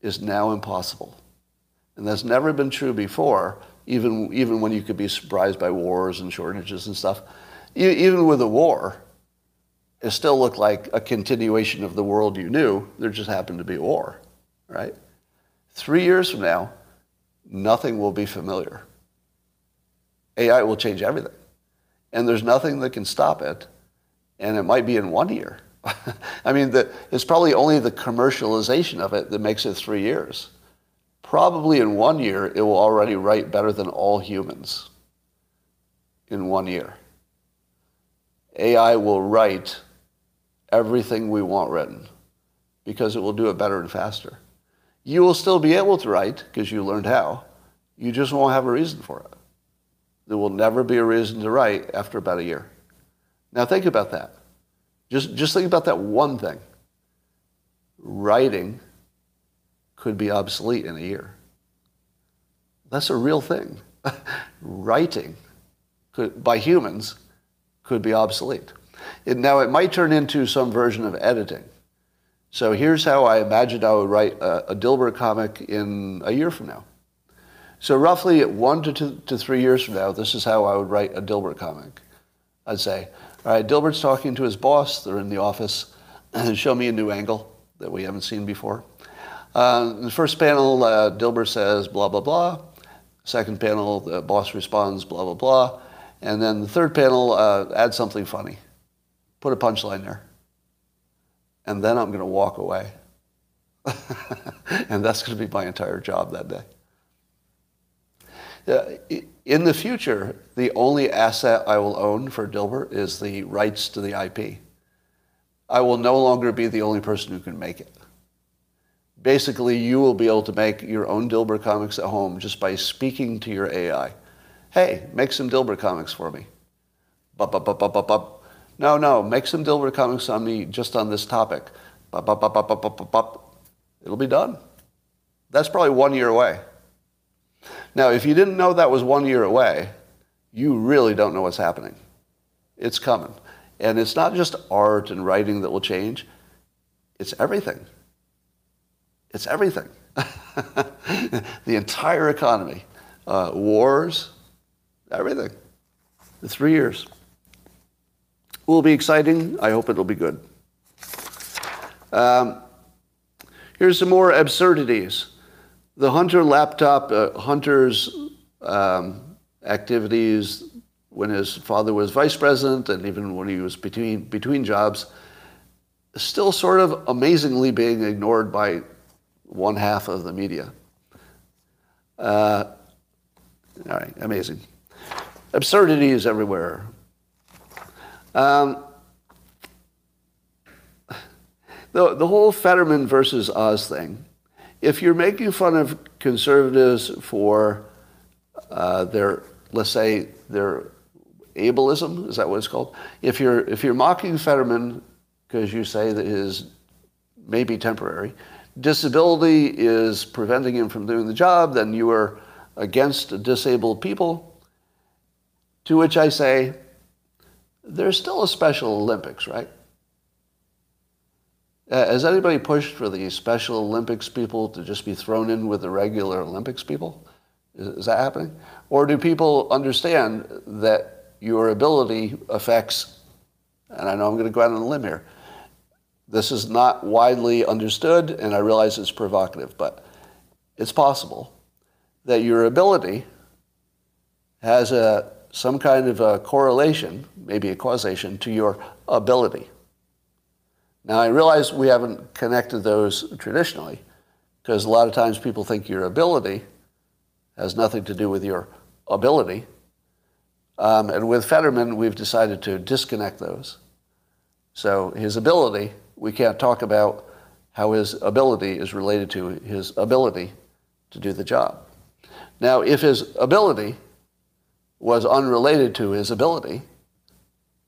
Speaker 1: is now impossible. And that's never been true before, even, even when you could be surprised by wars and shortages and stuff. Even with a war, it still looked like a continuation of the world you knew. There just happened to be war, right? Three years from now, nothing will be familiar. AI will change everything. And there's nothing that can stop it. And it might be in one year. I mean, the, it's probably only the commercialization of it that makes it three years. Probably in one year, it will already write better than all humans. In one year. AI will write everything we want written because it will do it better and faster. You will still be able to write because you learned how. You just won't have a reason for it. There will never be a reason to write after about a year. Now think about that. Just, just think about that one thing. Writing could be obsolete in a year. That's a real thing. Writing could, by humans could be obsolete. It, now, it might turn into some version of editing. So here's how I imagined I would write a, a Dilbert comic in a year from now. So roughly one to two to three years from now, this is how I would write a Dilbert comic. I'd say, all right, Dilbert's talking to his boss. They're in the office. Show me a new angle that we haven't seen before. Uh, the first panel, uh, Dilbert says blah, blah, blah. Second panel, the boss responds blah, blah, blah. And then the third panel, uh, add something funny. Put a punchline there. And then I'm going to walk away. and that's going to be my entire job that day. Uh, in the future, the only asset I will own for Dilbert is the rights to the IP. I will no longer be the only person who can make it. Basically, you will be able to make your own Dilbert comics at home just by speaking to your AI. Hey, make some Dilbert comics for me. Bup, bup, bup, bup, bup, bup. No, no, make some Dilbert comics on me just on this topic. Bup, bup, bup, bup, bup, bup, bup. It'll be done. That's probably one year away. Now, if you didn't know that was one year away, you really don't know what's happening. It's coming. And it's not just art and writing that will change, it's everything. It's everything. the entire economy, uh, wars, everything. The three years. Will be exciting. I hope it'll be good. Um, here's some more absurdities the Hunter laptop, uh, Hunter's um, activities when his father was vice president and even when he was between, between jobs, still sort of amazingly being ignored by one half of the media. Uh, all right, amazing. Absurdities everywhere. Um, the, the whole Fetterman versus Oz thing if you're making fun of conservatives for uh, their, let's say, their ableism, is that what it's called? If you're, if you're mocking Fetterman because you say that his may be temporary, disability is preventing him from doing the job, then you are against disabled people. To which I say, there's still a Special Olympics, right? Uh, has anybody pushed for the Special Olympics people to just be thrown in with the regular Olympics people? Is, is that happening? Or do people understand that your ability affects, and I know I'm going to go out on a limb here, this is not widely understood, and I realize it's provocative, but it's possible that your ability has a, some kind of a correlation, maybe a causation, to your ability. Now, I realize we haven't connected those traditionally because a lot of times people think your ability has nothing to do with your ability. Um, and with Fetterman, we've decided to disconnect those. So his ability, we can't talk about how his ability is related to his ability to do the job. Now, if his ability was unrelated to his ability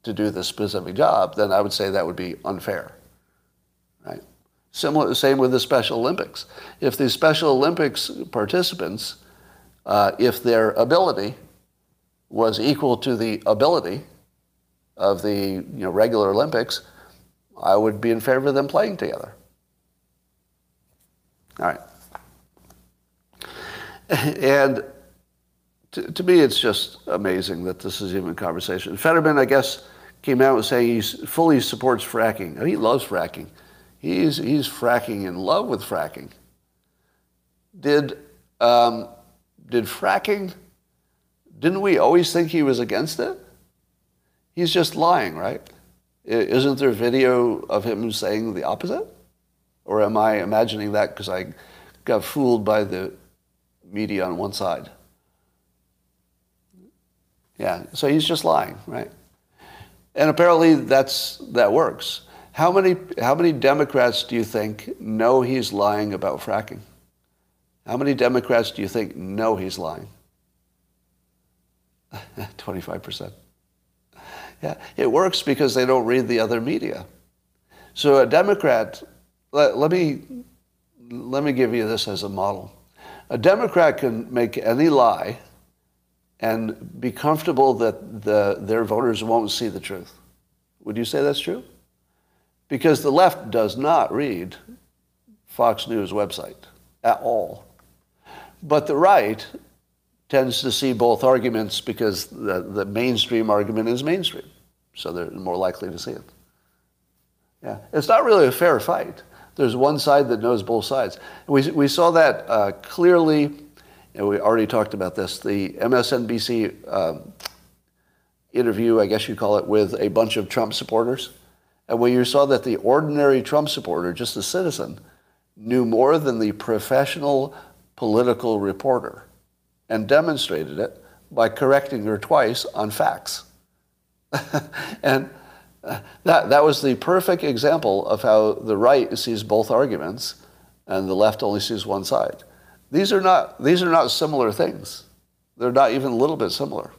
Speaker 1: to do the specific job, then I would say that would be unfair. Similar, same with the Special Olympics. If the Special Olympics participants, uh, if their ability was equal to the ability of the you know, regular Olympics, I would be in favor of them playing together. All right. And to, to, me, it's just amazing that this is even a conversation. Fetterman, I guess, came out saying he fully supports fracking. He loves fracking. He's, he's fracking in love with fracking. Did, um, did fracking, didn't we always think he was against it? He's just lying, right? Isn't there video of him saying the opposite? Or am I imagining that because I got fooled by the media on one side? Yeah, so he's just lying, right? And apparently that's that works. How many how many Democrats do you think know he's lying about fracking? How many Democrats do you think know he's lying? 25%. Yeah, it works because they don't read the other media. So a Democrat, let, let me let me give you this as a model. A Democrat can make any lie and be comfortable that the, their voters won't see the truth. Would you say that's true? Because the left does not read Fox News website at all. But the right tends to see both arguments because the, the mainstream argument is mainstream. So they're more likely to see it. Yeah. It's not really a fair fight. There's one side that knows both sides. We, we saw that uh, clearly and we already talked about this, the MSNBC um, interview, I guess you call it, with a bunch of Trump supporters. And when you saw that the ordinary Trump supporter, just a citizen, knew more than the professional political reporter and demonstrated it by correcting her twice on facts. and uh, that, that was the perfect example of how the right sees both arguments and the left only sees one side. These are not, these are not similar things. They're not even a little bit similar.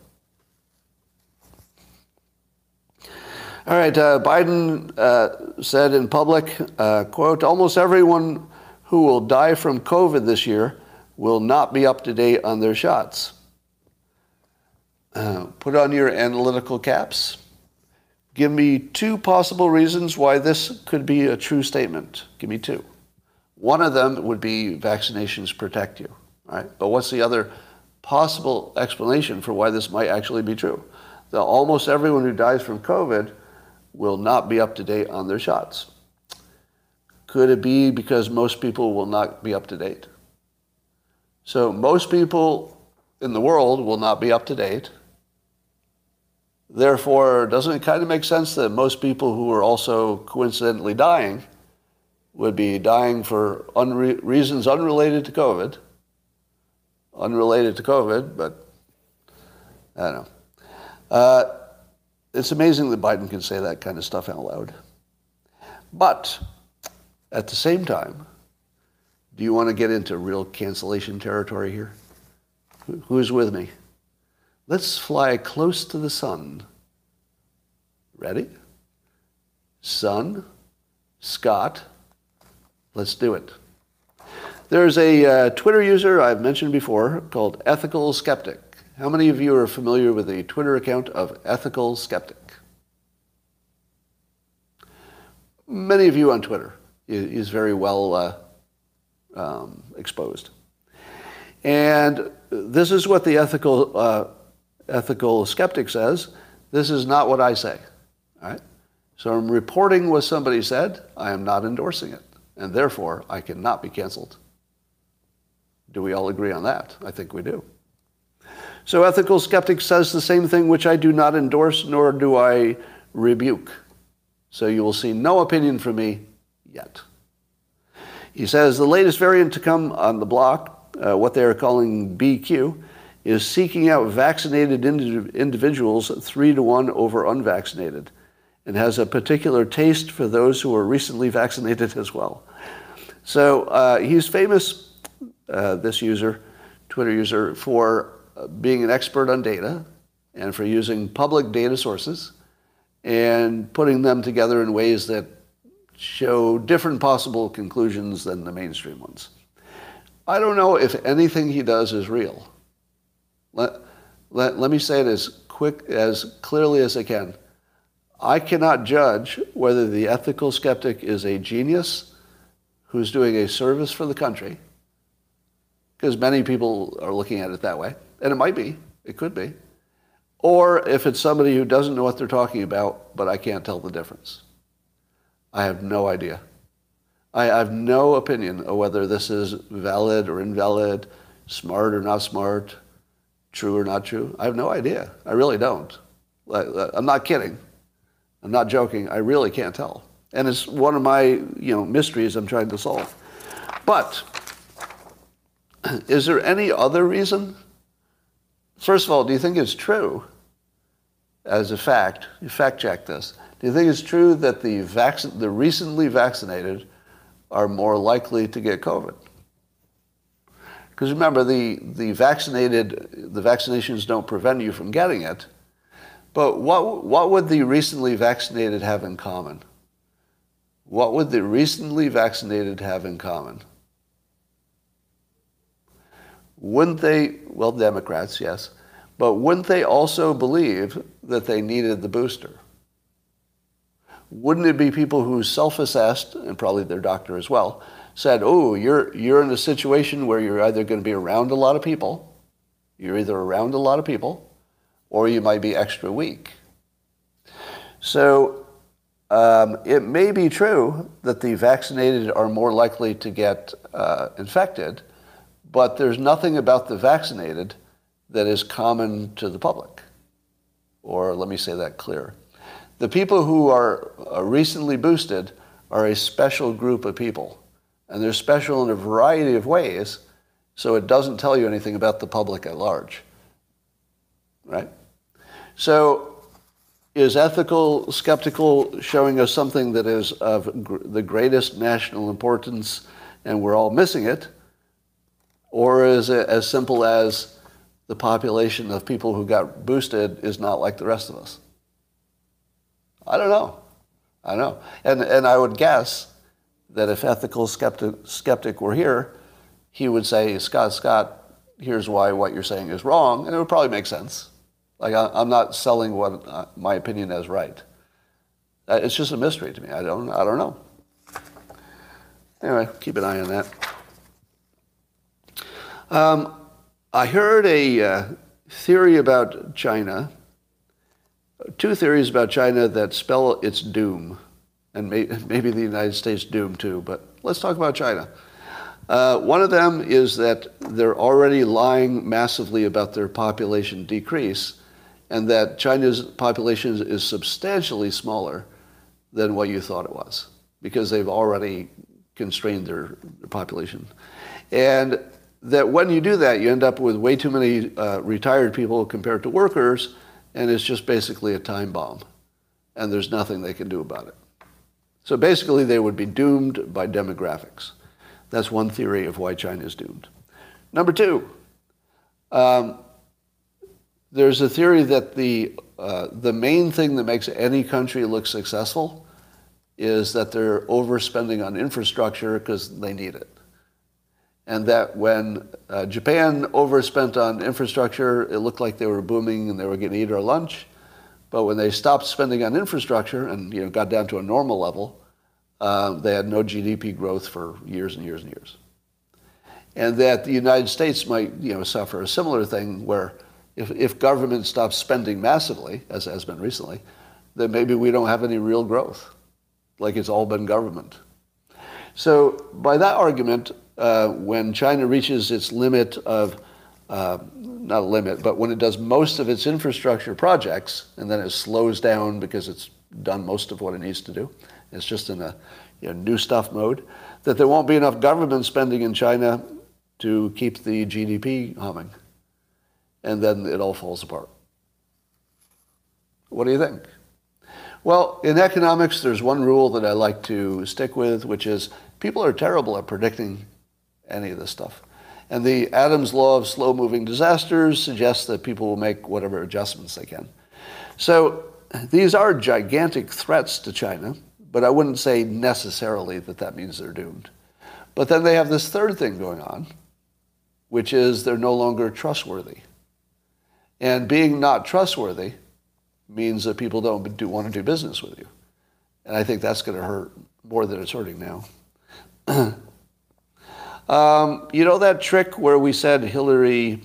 Speaker 1: All right, uh, Biden uh, said in public, uh, quote, almost everyone who will die from COVID this year will not be up to date on their shots. Uh, put on your analytical caps. Give me two possible reasons why this could be a true statement. Give me two. One of them would be vaccinations protect you, right? But what's the other possible explanation for why this might actually be true? That almost everyone who dies from COVID will not be up to date on their shots. Could it be because most people will not be up to date? So most people in the world will not be up to date. Therefore, doesn't it kind of make sense that most people who are also coincidentally dying would be dying for unre- reasons unrelated to COVID. Unrelated to COVID, but I don't know. Uh, it's amazing that Biden can say that kind of stuff out loud. But at the same time, do you want to get into real cancellation territory here? Who's with me? Let's fly close to the sun. Ready? Sun, Scott, Let's do it. There's a uh, Twitter user I've mentioned before called Ethical Skeptic. How many of you are familiar with the Twitter account of Ethical Skeptic? Many of you on Twitter. is very well uh, um, exposed. And this is what the ethical, uh, ethical skeptic says. This is not what I say. All right? So I'm reporting what somebody said. I am not endorsing it and therefore I cannot be canceled. Do we all agree on that? I think we do. So ethical skeptic says the same thing which I do not endorse nor do I rebuke. So you will see no opinion from me yet. He says the latest variant to come on the block, uh, what they are calling BQ, is seeking out vaccinated ind- individuals three to one over unvaccinated and has a particular taste for those who are recently vaccinated as well. So uh, he's famous uh, this user, Twitter user, for being an expert on data and for using public data sources and putting them together in ways that show different possible conclusions than the mainstream ones. I don't know if anything he does is real. Let, let, let me say it as quick, as clearly as I can. I cannot judge whether the ethical skeptic is a genius who's doing a service for the country, because many people are looking at it that way, and it might be, it could be, or if it's somebody who doesn't know what they're talking about, but I can't tell the difference. I have no idea. I have no opinion of whether this is valid or invalid, smart or not smart, true or not true. I have no idea. I really don't. Uh, I'm not kidding. I'm not joking. I really can't tell. And it's one of my, you know, mysteries I'm trying to solve. But is there any other reason? First of all, do you think it's true as a fact? You fact check this. Do you think it's true that the, vac- the recently vaccinated are more likely to get COVID? Because remember, the, the vaccinated, the vaccinations don't prevent you from getting it. But what, what would the recently vaccinated have in common? What would the recently vaccinated have in common? Wouldn't they, well, Democrats, yes, but wouldn't they also believe that they needed the booster? wouldn't it be people who self-assessed, and probably their doctor as well, said, oh, you're, you're in a situation where you're either going to be around a lot of people, you're either around a lot of people, or you might be extra weak. So um, it may be true that the vaccinated are more likely to get uh, infected, but there's nothing about the vaccinated that is common to the public. Or let me say that clear. The people who are recently boosted are a special group of people, and they're special in a variety of ways, so it doesn't tell you anything about the public at large. Right? So, is ethical skeptical showing us something that is of the greatest national importance and we're all missing it? Or is it as simple as the population of people who got boosted is not like the rest of us? I don't know. I know. And, and I would guess that if ethical skeptic, skeptic were here, he would say, Scott, Scott, here's why what you're saying is wrong. And it would probably make sense. Like, I, am not selling what uh, my opinion as right. Uh, it's just a mystery to me. I don't, I don't know. Anyway, keep an eye on that. Um, I heard a uh, theory about China two theories about China that spell its doom, and may, maybe the United States doom too, but let's talk about China. Uh, one of them is that they're already lying massively about their population decrease, and that China's population is substantially smaller than what you thought it was, because they've already constrained their, their population. And that when you do that, you end up with way too many uh, retired people compared to workers, and it's just basically a time bomb. And there's nothing they can do about it. So basically, they would be doomed by demographics. That's one theory of why China is doomed. Number two, um, there's a theory that the, uh, the main thing that makes any country look successful is that they're overspending on infrastructure because they need it and that when uh, Japan overspent on infrastructure, it looked like they were booming and they were going to eat our lunch. But when they stopped spending on infrastructure and you know, got down to a normal level, uh, they had no GDP growth for years and years and years. And that the United States might you know, suffer a similar thing where if, if government stops spending massively, as has been recently, then maybe we don't have any real growth, like it's all been government. So by that argument, uh, when China reaches its limit of, uh, not a limit, but when it does most of its infrastructure projects, and then it slows down because it's done most of what it needs to do, it's just in a you know, new stuff mode, that there won't be enough government spending in China to keep the GDP humming. And then it all falls apart. What do you think? Well, in economics, there's one rule that I like to stick with, which is people are terrible at predicting any of this stuff. And the Adams law of slow moving disasters suggests that people will make whatever adjustments they can. So these are gigantic threats to China, but I wouldn't say necessarily that that means they're doomed. But then they have this third thing going on, which is they're no longer trustworthy. And being not trustworthy means that people don't do, want to do business with you. And I think that's going to hurt more than it's hurting now. um, you know that trick where we said Hillary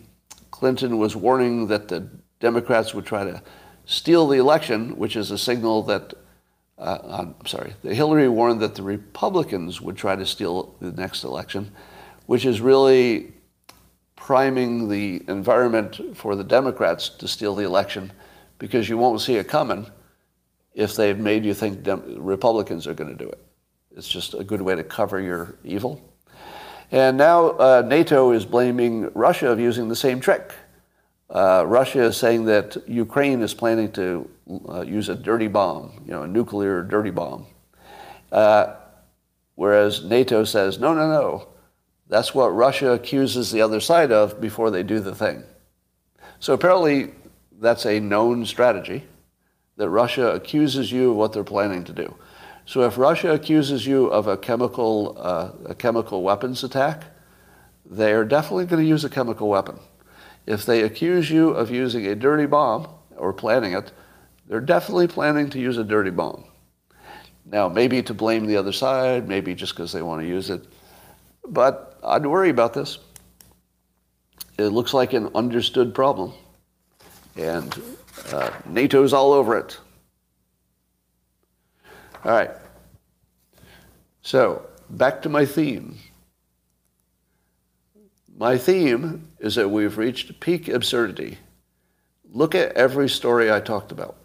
Speaker 1: Clinton was warning that the Democrats would try to steal the election, which is a signal that, uh, I'm sorry, Hillary warned that the Republicans would try to steal the next election, which is really priming the environment for the Democrats to steal the election because you won't see it coming if they've made you think Dem- Republicans are going to do it. It's just a good way to cover your evil. And now uh, NATO is blaming Russia of using the same trick. Uh, Russia is saying that Ukraine is planning to uh, use a dirty bomb, you know, a nuclear dirty bomb. Uh, whereas NATO says, no, no, no. That's what Russia accuses the other side of before they do the thing. So apparently, that's a known strategy that Russia accuses you of what they're planning to do. So if Russia accuses you of a chemical, uh, a chemical weapons attack, they are definitely going to use a chemical weapon. If they accuse you of using a dirty bomb or planning it, they're definitely planning to use a dirty bomb. Now, maybe to blame the other side, maybe just because they want to use it. But I'd worry about this. It looks like an understood problem. And uh, NATO's all over it. All right. So, back to my theme. My theme is that we've reached peak absurdity. Look at every story I talked about.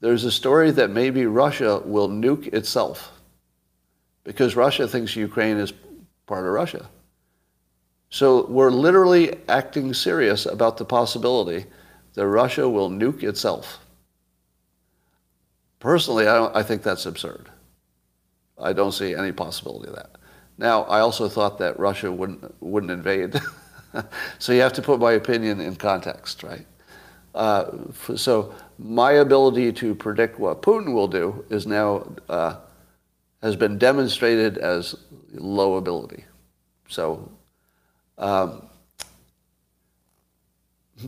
Speaker 1: There's a story that maybe Russia will nuke itself because Russia thinks Ukraine is part of Russia. So we're literally acting serious about the possibility that Russia will nuke itself. Personally, I, I think that's absurd. I don't see any possibility of that. Now, I also thought that Russia wouldn't, wouldn't invade. so you have to put my opinion in context, right? Uh, so my ability to predict what Putin will do is now uh, has been demonstrated as low ability. So, um,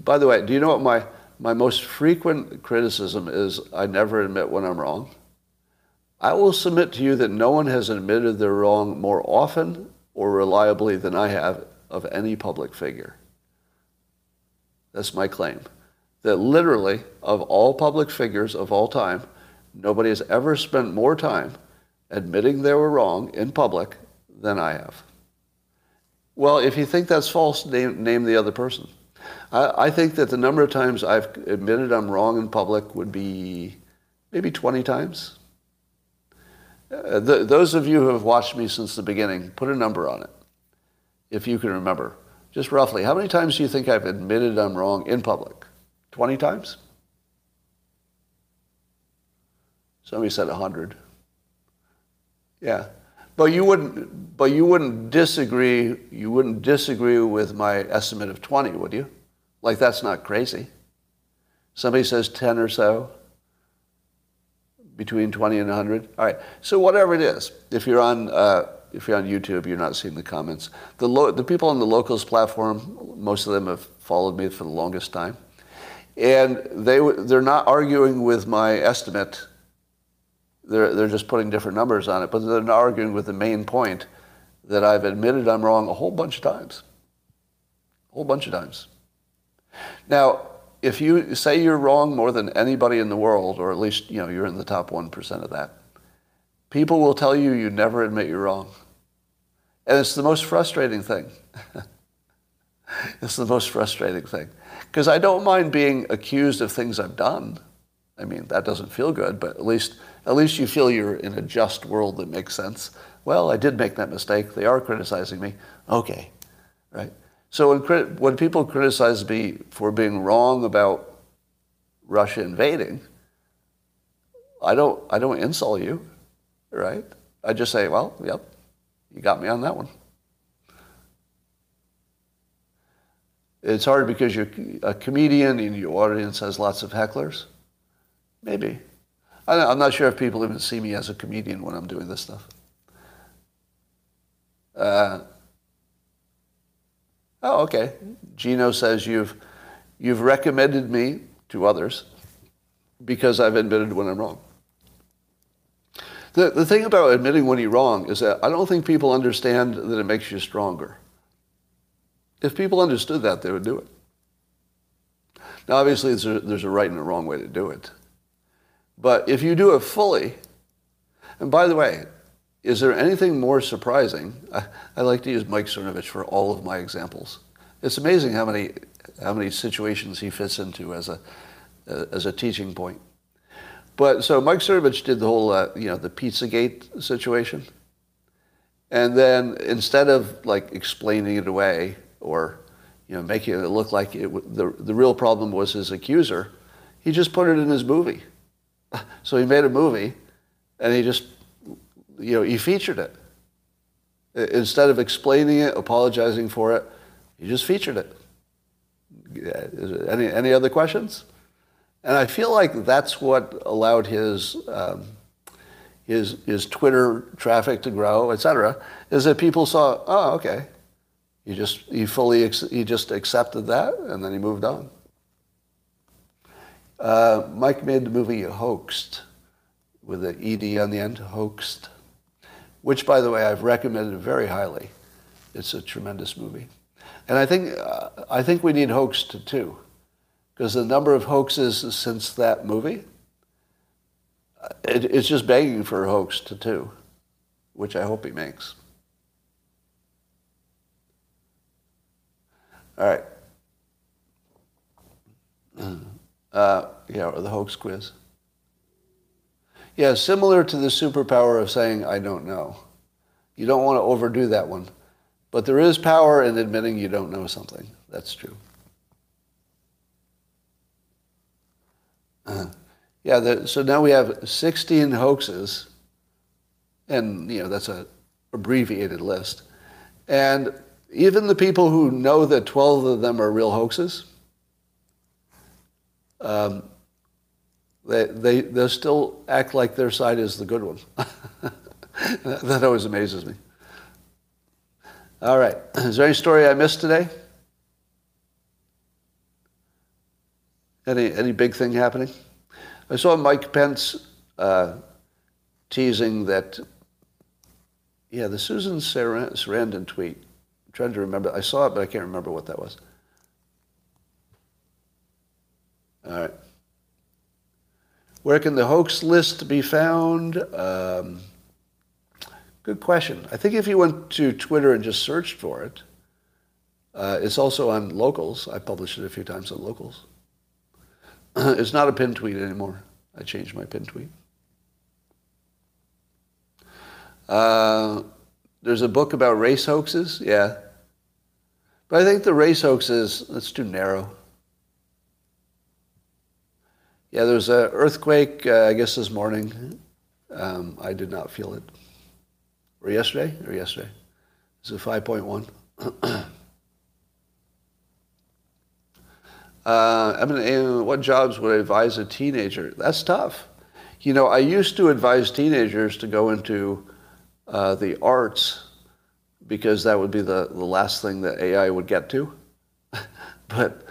Speaker 1: by the way, do you know what my, my most frequent criticism is? I never admit when I'm wrong. I will submit to you that no one has admitted they're wrong more often or reliably than I have of any public figure. That's my claim. That literally, of all public figures of all time, nobody has ever spent more time admitting they were wrong in public than I have. Well, if you think that's false, name, name the other person. I, I think that the number of times I've admitted I'm wrong in public would be maybe 20 times. Uh, the, those of you who have watched me since the beginning, put a number on it, if you can remember. Just roughly, how many times do you think I've admitted I'm wrong in public? 20 times? Somebody said 100. Yeah. But you wouldn't but you wouldn't disagree you wouldn't disagree with my estimate of 20, would you? Like that's not crazy. Somebody says 10 or so between 20 and 100. All right. So whatever it is, if you're on uh, if you're on YouTube, you're not seeing the comments. The lo- the people on the locals platform, most of them have followed me for the longest time, and they they're not arguing with my estimate. They're they're just putting different numbers on it, but they're not arguing with the main point that I've admitted I'm wrong a whole bunch of times. A whole bunch of times. Now, if you say you're wrong more than anybody in the world, or at least you know you're in the top one percent of that, people will tell you you never admit you're wrong, and it's the most frustrating thing. it's the most frustrating thing because I don't mind being accused of things I've done. I mean that doesn't feel good, but at least at least you feel you're in a just world that makes sense. Well, I did make that mistake. They are criticizing me. Okay, right? So when, when people criticize me for being wrong about Russia invading, I don't, I don't insult you, right? I just say, well, yep, you got me on that one. It's hard because you're a comedian and your audience has lots of hecklers. Maybe. I'm not sure if people even see me as a comedian when I'm doing this stuff. Uh, oh, okay. Gino says you've you've recommended me to others because I've admitted when I'm wrong. The, the thing about admitting when you're wrong is that I don't think people understand that it makes you stronger. If people understood that, they would do it. Now, obviously, there's a, there's a right and a wrong way to do it. But if you do it fully, and by the way, is there anything more surprising? I, I like to use Mike Cernovich for all of my examples. It's amazing how many, how many situations he fits into as a, as a teaching point. But so Mike Cernovich did the whole, uh, you know, the Pizzagate situation. And then instead of like explaining it away or, you know, making it look like it, the, the real problem was his accuser, he just put it in his movie. So he made a movie and he just, you know, he featured it. Instead of explaining it, apologizing for it, he just featured it. Any, any other questions? And I feel like that's what allowed his, um, his, his Twitter traffic to grow, et cetera, is that people saw, oh, okay. He just, he fully, he just accepted that and then he moved on. Uh, Mike made the movie Hoaxed with an ED on the end, Hoaxed, which, by the way, I've recommended very highly. It's a tremendous movie. And I think, uh, I think we need Hoaxed too because the number of hoaxes since that movie, it, it's just begging for a hoax to two, which I hope he makes. All right. Uh, yeah, or the hoax quiz. Yeah, similar to the superpower of saying, I don't know. You don't want to overdo that one. But there is power in admitting you don't know something. That's true. Uh, yeah, the, so now we have 16 hoaxes, and you know that's a abbreviated list. And even the people who know that 12 of them are real hoaxes, um, they, they, they still act like their side is the good one. that always amazes me. All right. Is there any story I missed today? Any, any big thing happening? I saw Mike Pence uh, teasing that, yeah, the Susan Sarandon tweet. I'm trying to remember. I saw it, but I can't remember what that was. All right. Where can the hoax list be found? Um, good question. I think if you went to Twitter and just searched for it, uh, it's also on Locals. I published it a few times on Locals. it's not a pin tweet anymore. I changed my pin tweet. Uh, there's a book about race hoaxes, yeah. But I think the race hoaxes, that's too narrow. Yeah, there was an earthquake, uh, I guess this morning. Um, I did not feel it. Or yesterday? Or yesterday. It's a 5.1. Uh, I mean, what jobs would I advise a teenager? That's tough. You know, I used to advise teenagers to go into uh, the arts because that would be the, the last thing that AI would get to. but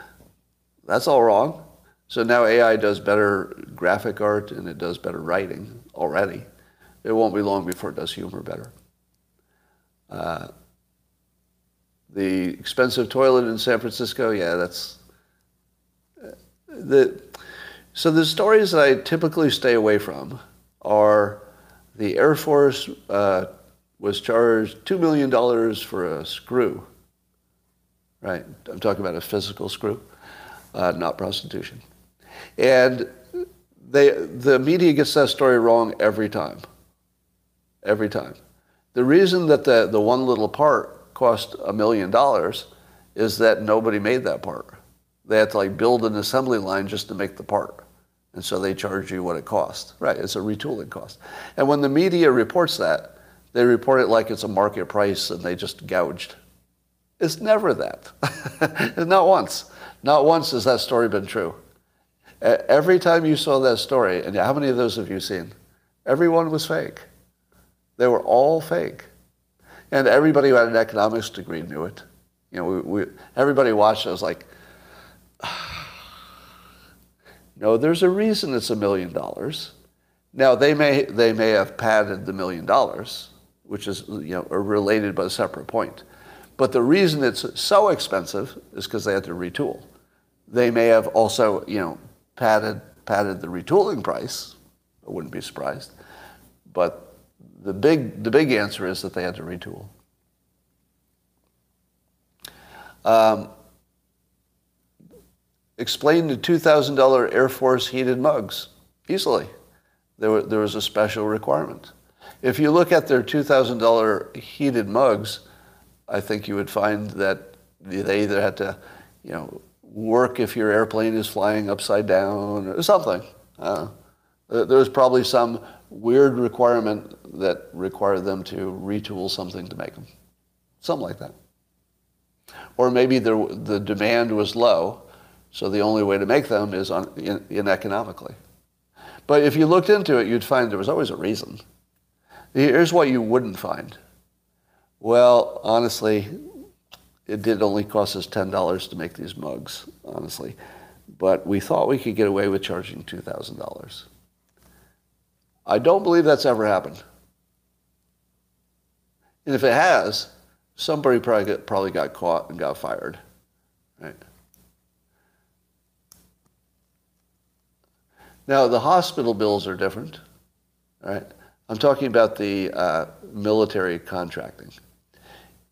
Speaker 1: that's all wrong. So now AI does better graphic art and it does better writing already. It won't be long before it does humor better. Uh, the expensive toilet in San Francisco, yeah, that's the, so the stories that I typically stay away from are the Air Force uh, was charged $2 million for a screw. Right? I'm talking about a physical screw, uh, not prostitution. And they, the media gets that story wrong every time. Every time. The reason that the, the one little part cost a million dollars is that nobody made that part. They had to like build an assembly line just to make the part. And so they charge you what it costs. Right, it's a retooling cost. And when the media reports that, they report it like it's a market price and they just gouged. It's never that. Not once. Not once has that story been true. Every time you saw that story, and how many of those have you seen? Everyone was fake. They were all fake. And everybody who had an economics degree knew it. You know, we, we, everybody watched it was like, no, there's a reason it's a million dollars. Now, they may, they may have padded the million dollars, which is you know, related but a separate point. But the reason it's so expensive is because they had to retool. They may have also, you know, padded, padded the retooling price. I wouldn't be surprised. But the big, the big answer is that they had to retool. Um, explain the $2,000 Air Force heated mugs easily. There, were, there was a special requirement. If you look at their $2,000 heated mugs, I think you would find that they either had to, you know, work if your airplane is flying upside down or something. Uh, there was probably some weird requirement that required them to retool something to make them. Something like that. Or maybe the, the demand was low, so the only way to make them is on, in, in economically. But if you looked into it, you'd find there was always a reason. Here's what you wouldn't find. Well, honestly, it did only cost us $10 to make these mugs, honestly. But we thought we could get away with charging $2,000. I don't believe that's ever happened. And if it has, somebody probably got, probably got caught and got fired. Right? Now, the hospital bills are different. Right? I'm talking about the uh, military contracting.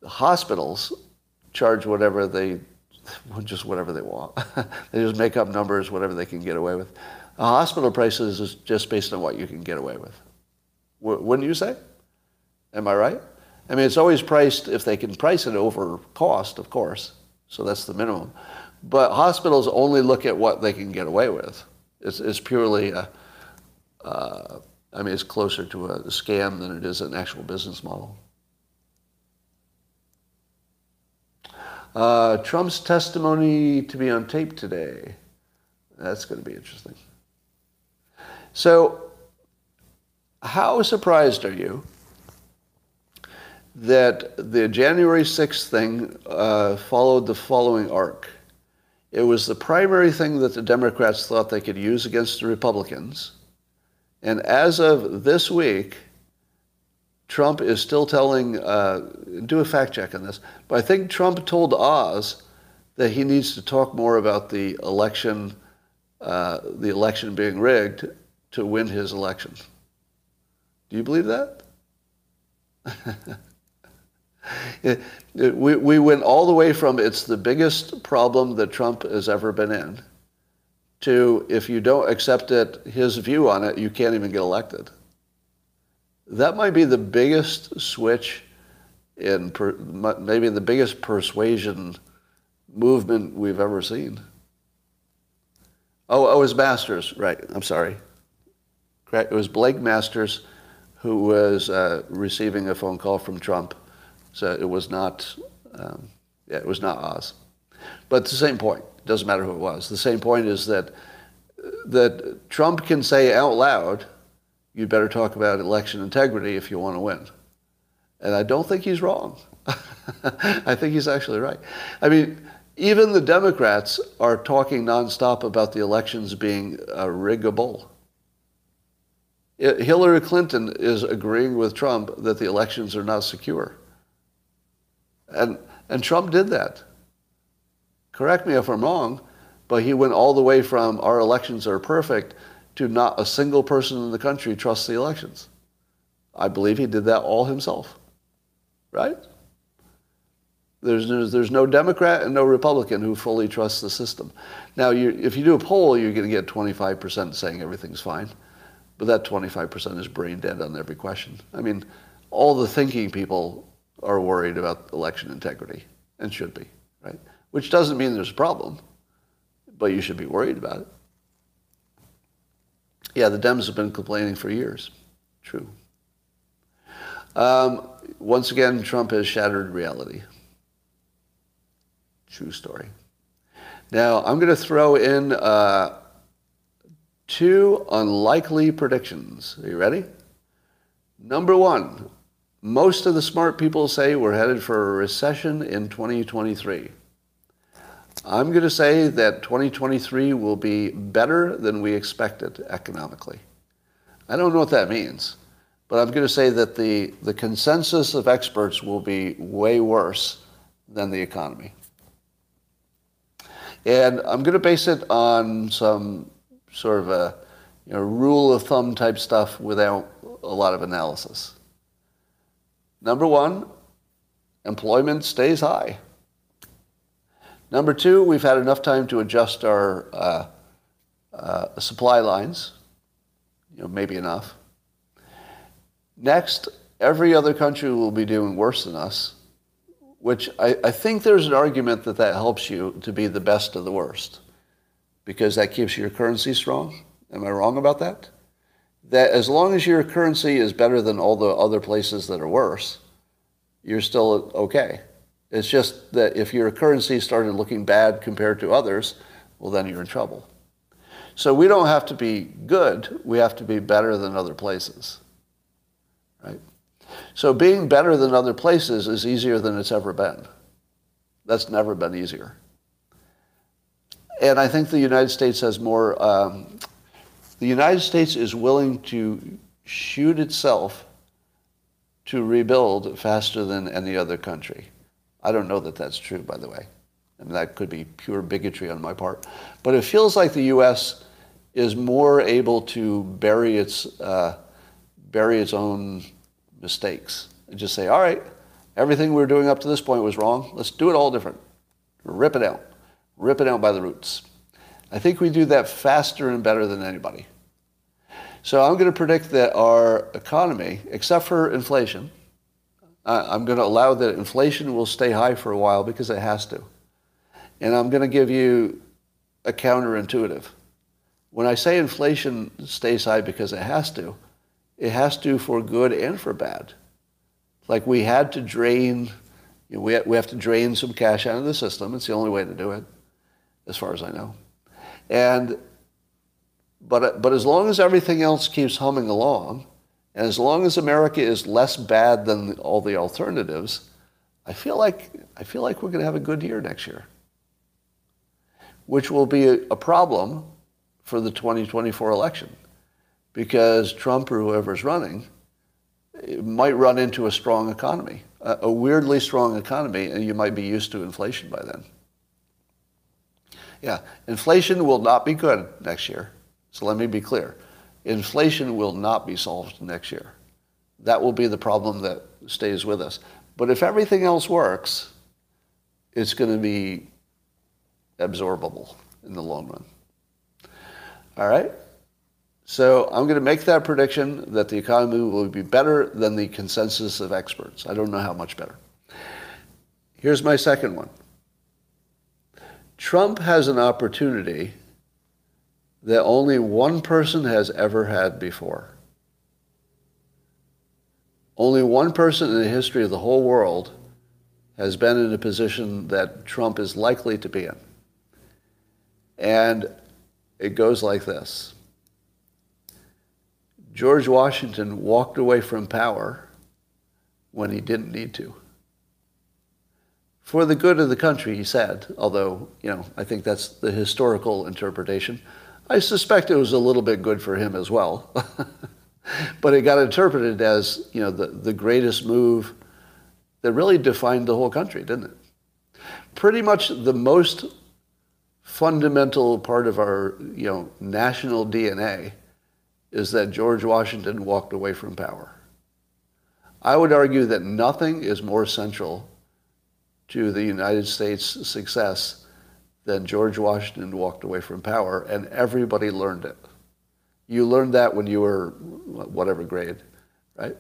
Speaker 1: The hospitals charge whatever they, just whatever they want. they just make up numbers, whatever they can get away with. A hospital prices is just based on what you can get away with. W- wouldn't you say? Am I right? I mean, it's always priced if they can price it over cost, of course. So that's the minimum. But hospitals only look at what they can get away with. It's, it's purely, a, uh, I mean, it's closer to a scam than it is an actual business model. Uh, Trump's testimony to be on tape today. That's going to be interesting. So, how surprised are you that the January 6th thing uh, followed the following arc? It was the primary thing that the Democrats thought they could use against the Republicans. And as of this week, Trump is still telling, uh, do a fact check on this, but I think Trump told Oz that he needs to talk more about the election, uh, the election being rigged to win his election. Do you believe that? we, we went all the way from it's the biggest problem that Trump has ever been in to if you don't accept it, his view on it, you can't even get elected that might be the biggest switch in per, maybe the biggest persuasion movement we've ever seen. Oh, oh, it was Masters, right? I'm sorry. It was Blake Masters who was uh, receiving a phone call from Trump. So it was not, um, yeah, it was not Oz. But the same point. Doesn't matter who it was. The same point is that that Trump can say out loud you'd better talk about election integrity if you want to win. And I don't think he's wrong. I think he's actually right. I mean, even the Democrats are talking nonstop about the elections being uh, riggable. Hillary Clinton is agreeing with Trump that the elections are not secure. And, and Trump did that. Correct me if I'm wrong, but he went all the way from our elections are perfect to not a single person in the country trust the elections. I believe he did that all himself. Right? There's, there's, there's no Democrat and no Republican who fully trusts the system. Now, you, if you do a poll, you're going to get 25% saying everything's fine. But that 25% is brain dead on every question. I mean, all the thinking people are worried about election integrity and should be, right? Which doesn't mean there's a problem, but you should be worried about it. Yeah, the Dems have been complaining for years. True. Um, once again, Trump has shattered reality. True story. Now, I'm going to throw in uh, two unlikely predictions. Are you ready? Number one, most of the smart people say we're headed for a recession in 2023. I'm going to say that 2023 will be better than we expected economically. I don't know what that means, but I'm going to say that the, the consensus of experts will be way worse than the economy. And I'm going to base it on some sort of a you know, rule of thumb type stuff without a lot of analysis. Number one, employment stays high. Number two, we've had enough time to adjust our uh, uh, supply lines, you know, maybe enough. Next, every other country will be doing worse than us which I, I think there's an argument that that helps you to be the best of the worst because that keeps your currency strong. Am I wrong about that? That as long as your currency is better than all the other places that are worse, you're still okay. It's just that if your currency started looking bad compared to others, well, then you're in trouble. So we don't have to be good. We have to be better than other places, right? So being better than other places is easier than it's ever been. That's never been easier. And I think the United States has more, um, the United States is willing to shoot itself to rebuild faster than any other country. I don't know that that's true, by the way. And that could be pure bigotry on my part. But it feels like the U.S. is more able to bury its, uh, bury its own mistakes and just say, all right, everything we were doing up to this point was wrong. Let's do it all different. Rip it out. Rip it out by the roots. I think we do that faster and better than anybody. So I'm going to predict that our economy, except for inflation, I'm going to allow that inflation will stay high for a while because it has to. And I'm going to give you a counterintuitive. When I say inflation stays high because it has to, it has to for good and for bad. Like we had to drain, you know, we, we have to drain some cash out of the system. It's the only way to do it, as far as I know. And, but, but as long as everything else keeps humming along, and as long as America is less bad than all the alternatives, I feel like, I feel like we're going to have a good year next year, which will be a, a problem for the 2024 election because Trump or whoever's running might run into a strong economy, a, a weirdly strong economy, and you might be used to inflation by then. Yeah, inflation will not be good next year. So let me be clear. Inflation will not be solved next year. That will be the problem that stays with us. But if everything else works, it's going to be absorbable in the long run. All right? So I'm going to make that prediction that the economy will be better than the consensus of experts. I don't know how much better. Here's my second one. Trump has an opportunity that only one person has ever had before. Only one person in the history of the whole world has been in a position that Trump is likely to be in. And it goes like this. George Washington walked away from power when he didn't need to. For the good of the country, he said, although, you know, I think that's the historical interpretation. I suspect it was a little bit good for him as well. but it got interpreted as, you know, the, the greatest move that really defined the whole country, didn't it? Pretty much the most fundamental part of our, you know, national DNA is that George Washington walked away from power. I would argue that nothing is more central to the United States' success than George Washington walked away from power, and everybody learned it. You learned that when you were whatever grade, right?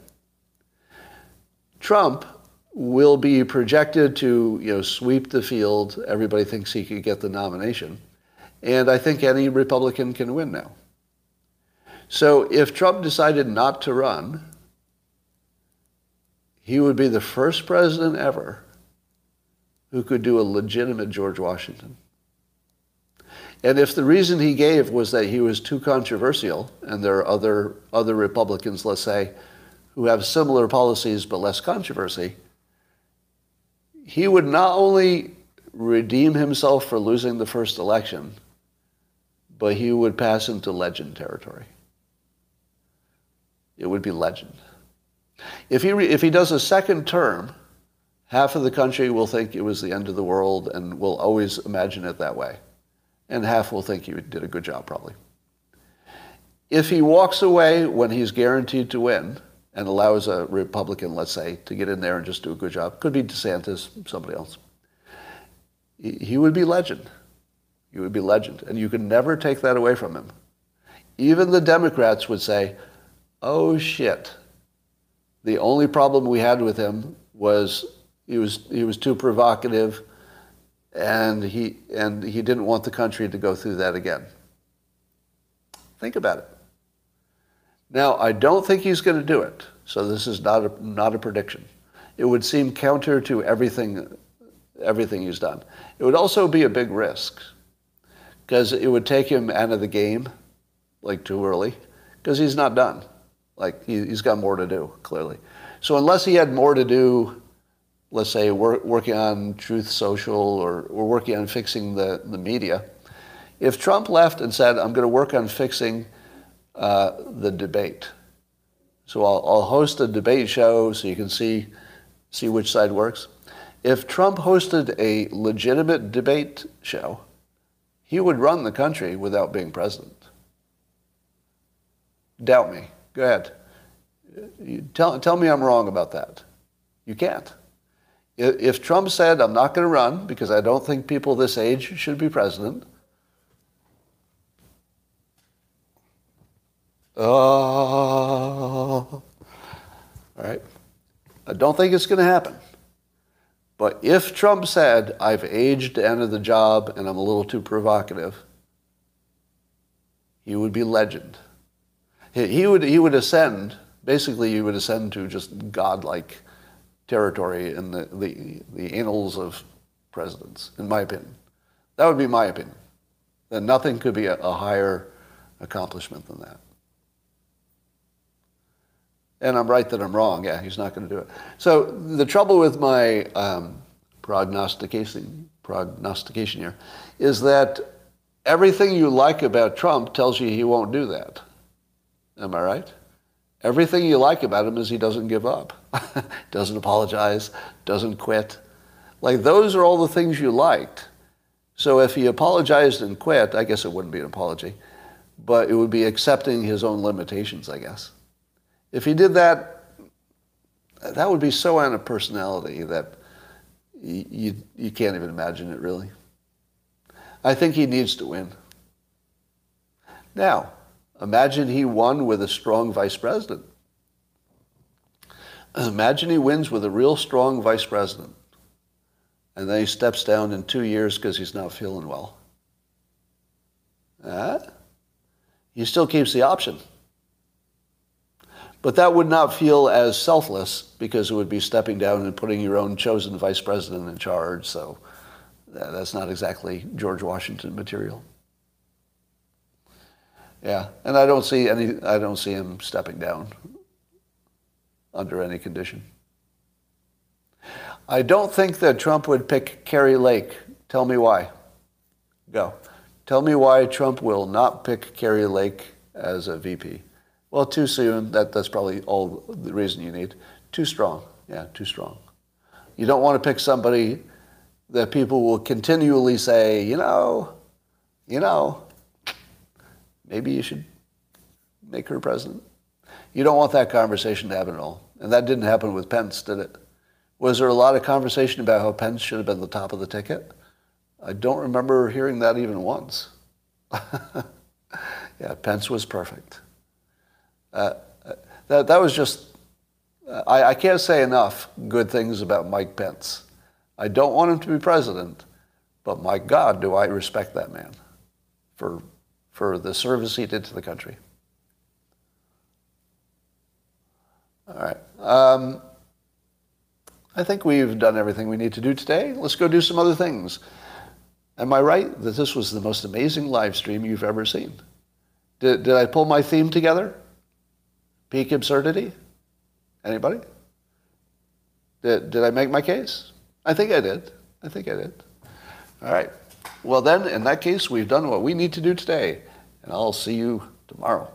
Speaker 1: Trump will be projected to you know, sweep the field. Everybody thinks he could get the nomination. And I think any Republican can win now. So if Trump decided not to run, he would be the first president ever who could do a legitimate George Washington. And if the reason he gave was that he was too controversial, and there are other, other Republicans, let's say, who have similar policies but less controversy, he would not only redeem himself for losing the first election, but he would pass into legend territory. It would be legend. If he, if he does a second term, half of the country will think it was the end of the world and will always imagine it that way. And half will think he did a good job, probably. If he walks away when he's guaranteed to win and allows a Republican, let's say, to get in there and just do a good job, could be DeSantis, somebody else, he would be legend. He would be legend. And you could never take that away from him. Even the Democrats would say, oh shit, the only problem we had with him was he was, he was too provocative and he, and he didn't want the country to go through that again. Think about it. Now, I don't think he's going to do it, so this is not a, not a prediction. It would seem counter to everything, everything he's done. It would also be a big risk because it would take him out of the game like too early because he's not done. Like he, has got more to do, clearly. So unless he had more to do, let's say we're working on Truth Social or, we're working on fixing the, the media, if Trump left and said, I'm going to work on fixing uh, the debate, so I'll, I'll host a debate show so you can see, see which side works. If Trump hosted a legitimate debate show, he would run the country without being president. Doubt me. Go ahead. You tell, tell me I'm wrong about that. You can't. If Trump said, I'm not going to run because I don't think people this age should be president, oh, all right. I don't think it's going to happen. But if Trump said, I've aged to enter the job and I'm a little too provocative, he would be legend he would he would ascend. Basically, he would ascend to just godlike territory in the, the, the annals of presidents, in my opinion. That would be my opinion. That nothing could be a, a higher accomplishment than that. And I'm right that I'm wrong. Yeah, he's not going to do it. So the trouble with my um, prognostication, prognostication here is that everything you like about Trump tells you he won't do that. Am I right? Everything you like about him is he doesn't give up, doesn't apologize, doesn't quit. Like those are all the things you liked. So if he apologized and quit, I guess it wouldn't be an apology, but it would be accepting his own limitations, I guess. If he did that, that would be so out of personality that you, you, can't even imagine it really. I think he needs to win. Now, Imagine he won with a strong vice president. Imagine he wins with a real strong vice president. And then he steps down in two years because he's not feeling well. Uh, he still keeps the option. But that would not feel as selfless because it would be stepping down and putting your own chosen vice president in charge. So that's not exactly George Washington material. Yeah, and I don't see any. I don't see him stepping down under any condition. I don't think that Trump would pick Kari Lake. Tell me why. Go. Tell me why Trump will not pick Kari Lake as a VP. Well, too soon. That, that's probably all the reason you need. Too strong. Yeah, too strong. You don't want to pick somebody that people will continually say, you know, you know, maybe you should make her president. You don't want that conversation to happen at all. And that didn't happen with Pence, did it? Was there a lot of conversation about how Pence should have been the top of the ticket? I don't remember hearing that even once. yeah, Pence was perfect. Uh, that, that was just, I, I can't say enough good things about Mike Pence. I don't want him to be president, but my God, do I respect that man for for the service he did to the country. All right. Um, I think we've done everything we need to do today. Let's go do some other things. Am I right that this was the most amazing live stream you've ever seen? Did, did I pull my theme together? Peak absurdity? Anybody? Did, did I make my case? I think I did. I think I did. All right. Well, then, in that case, we've done what we need to do today, and I'll see you tomorrow.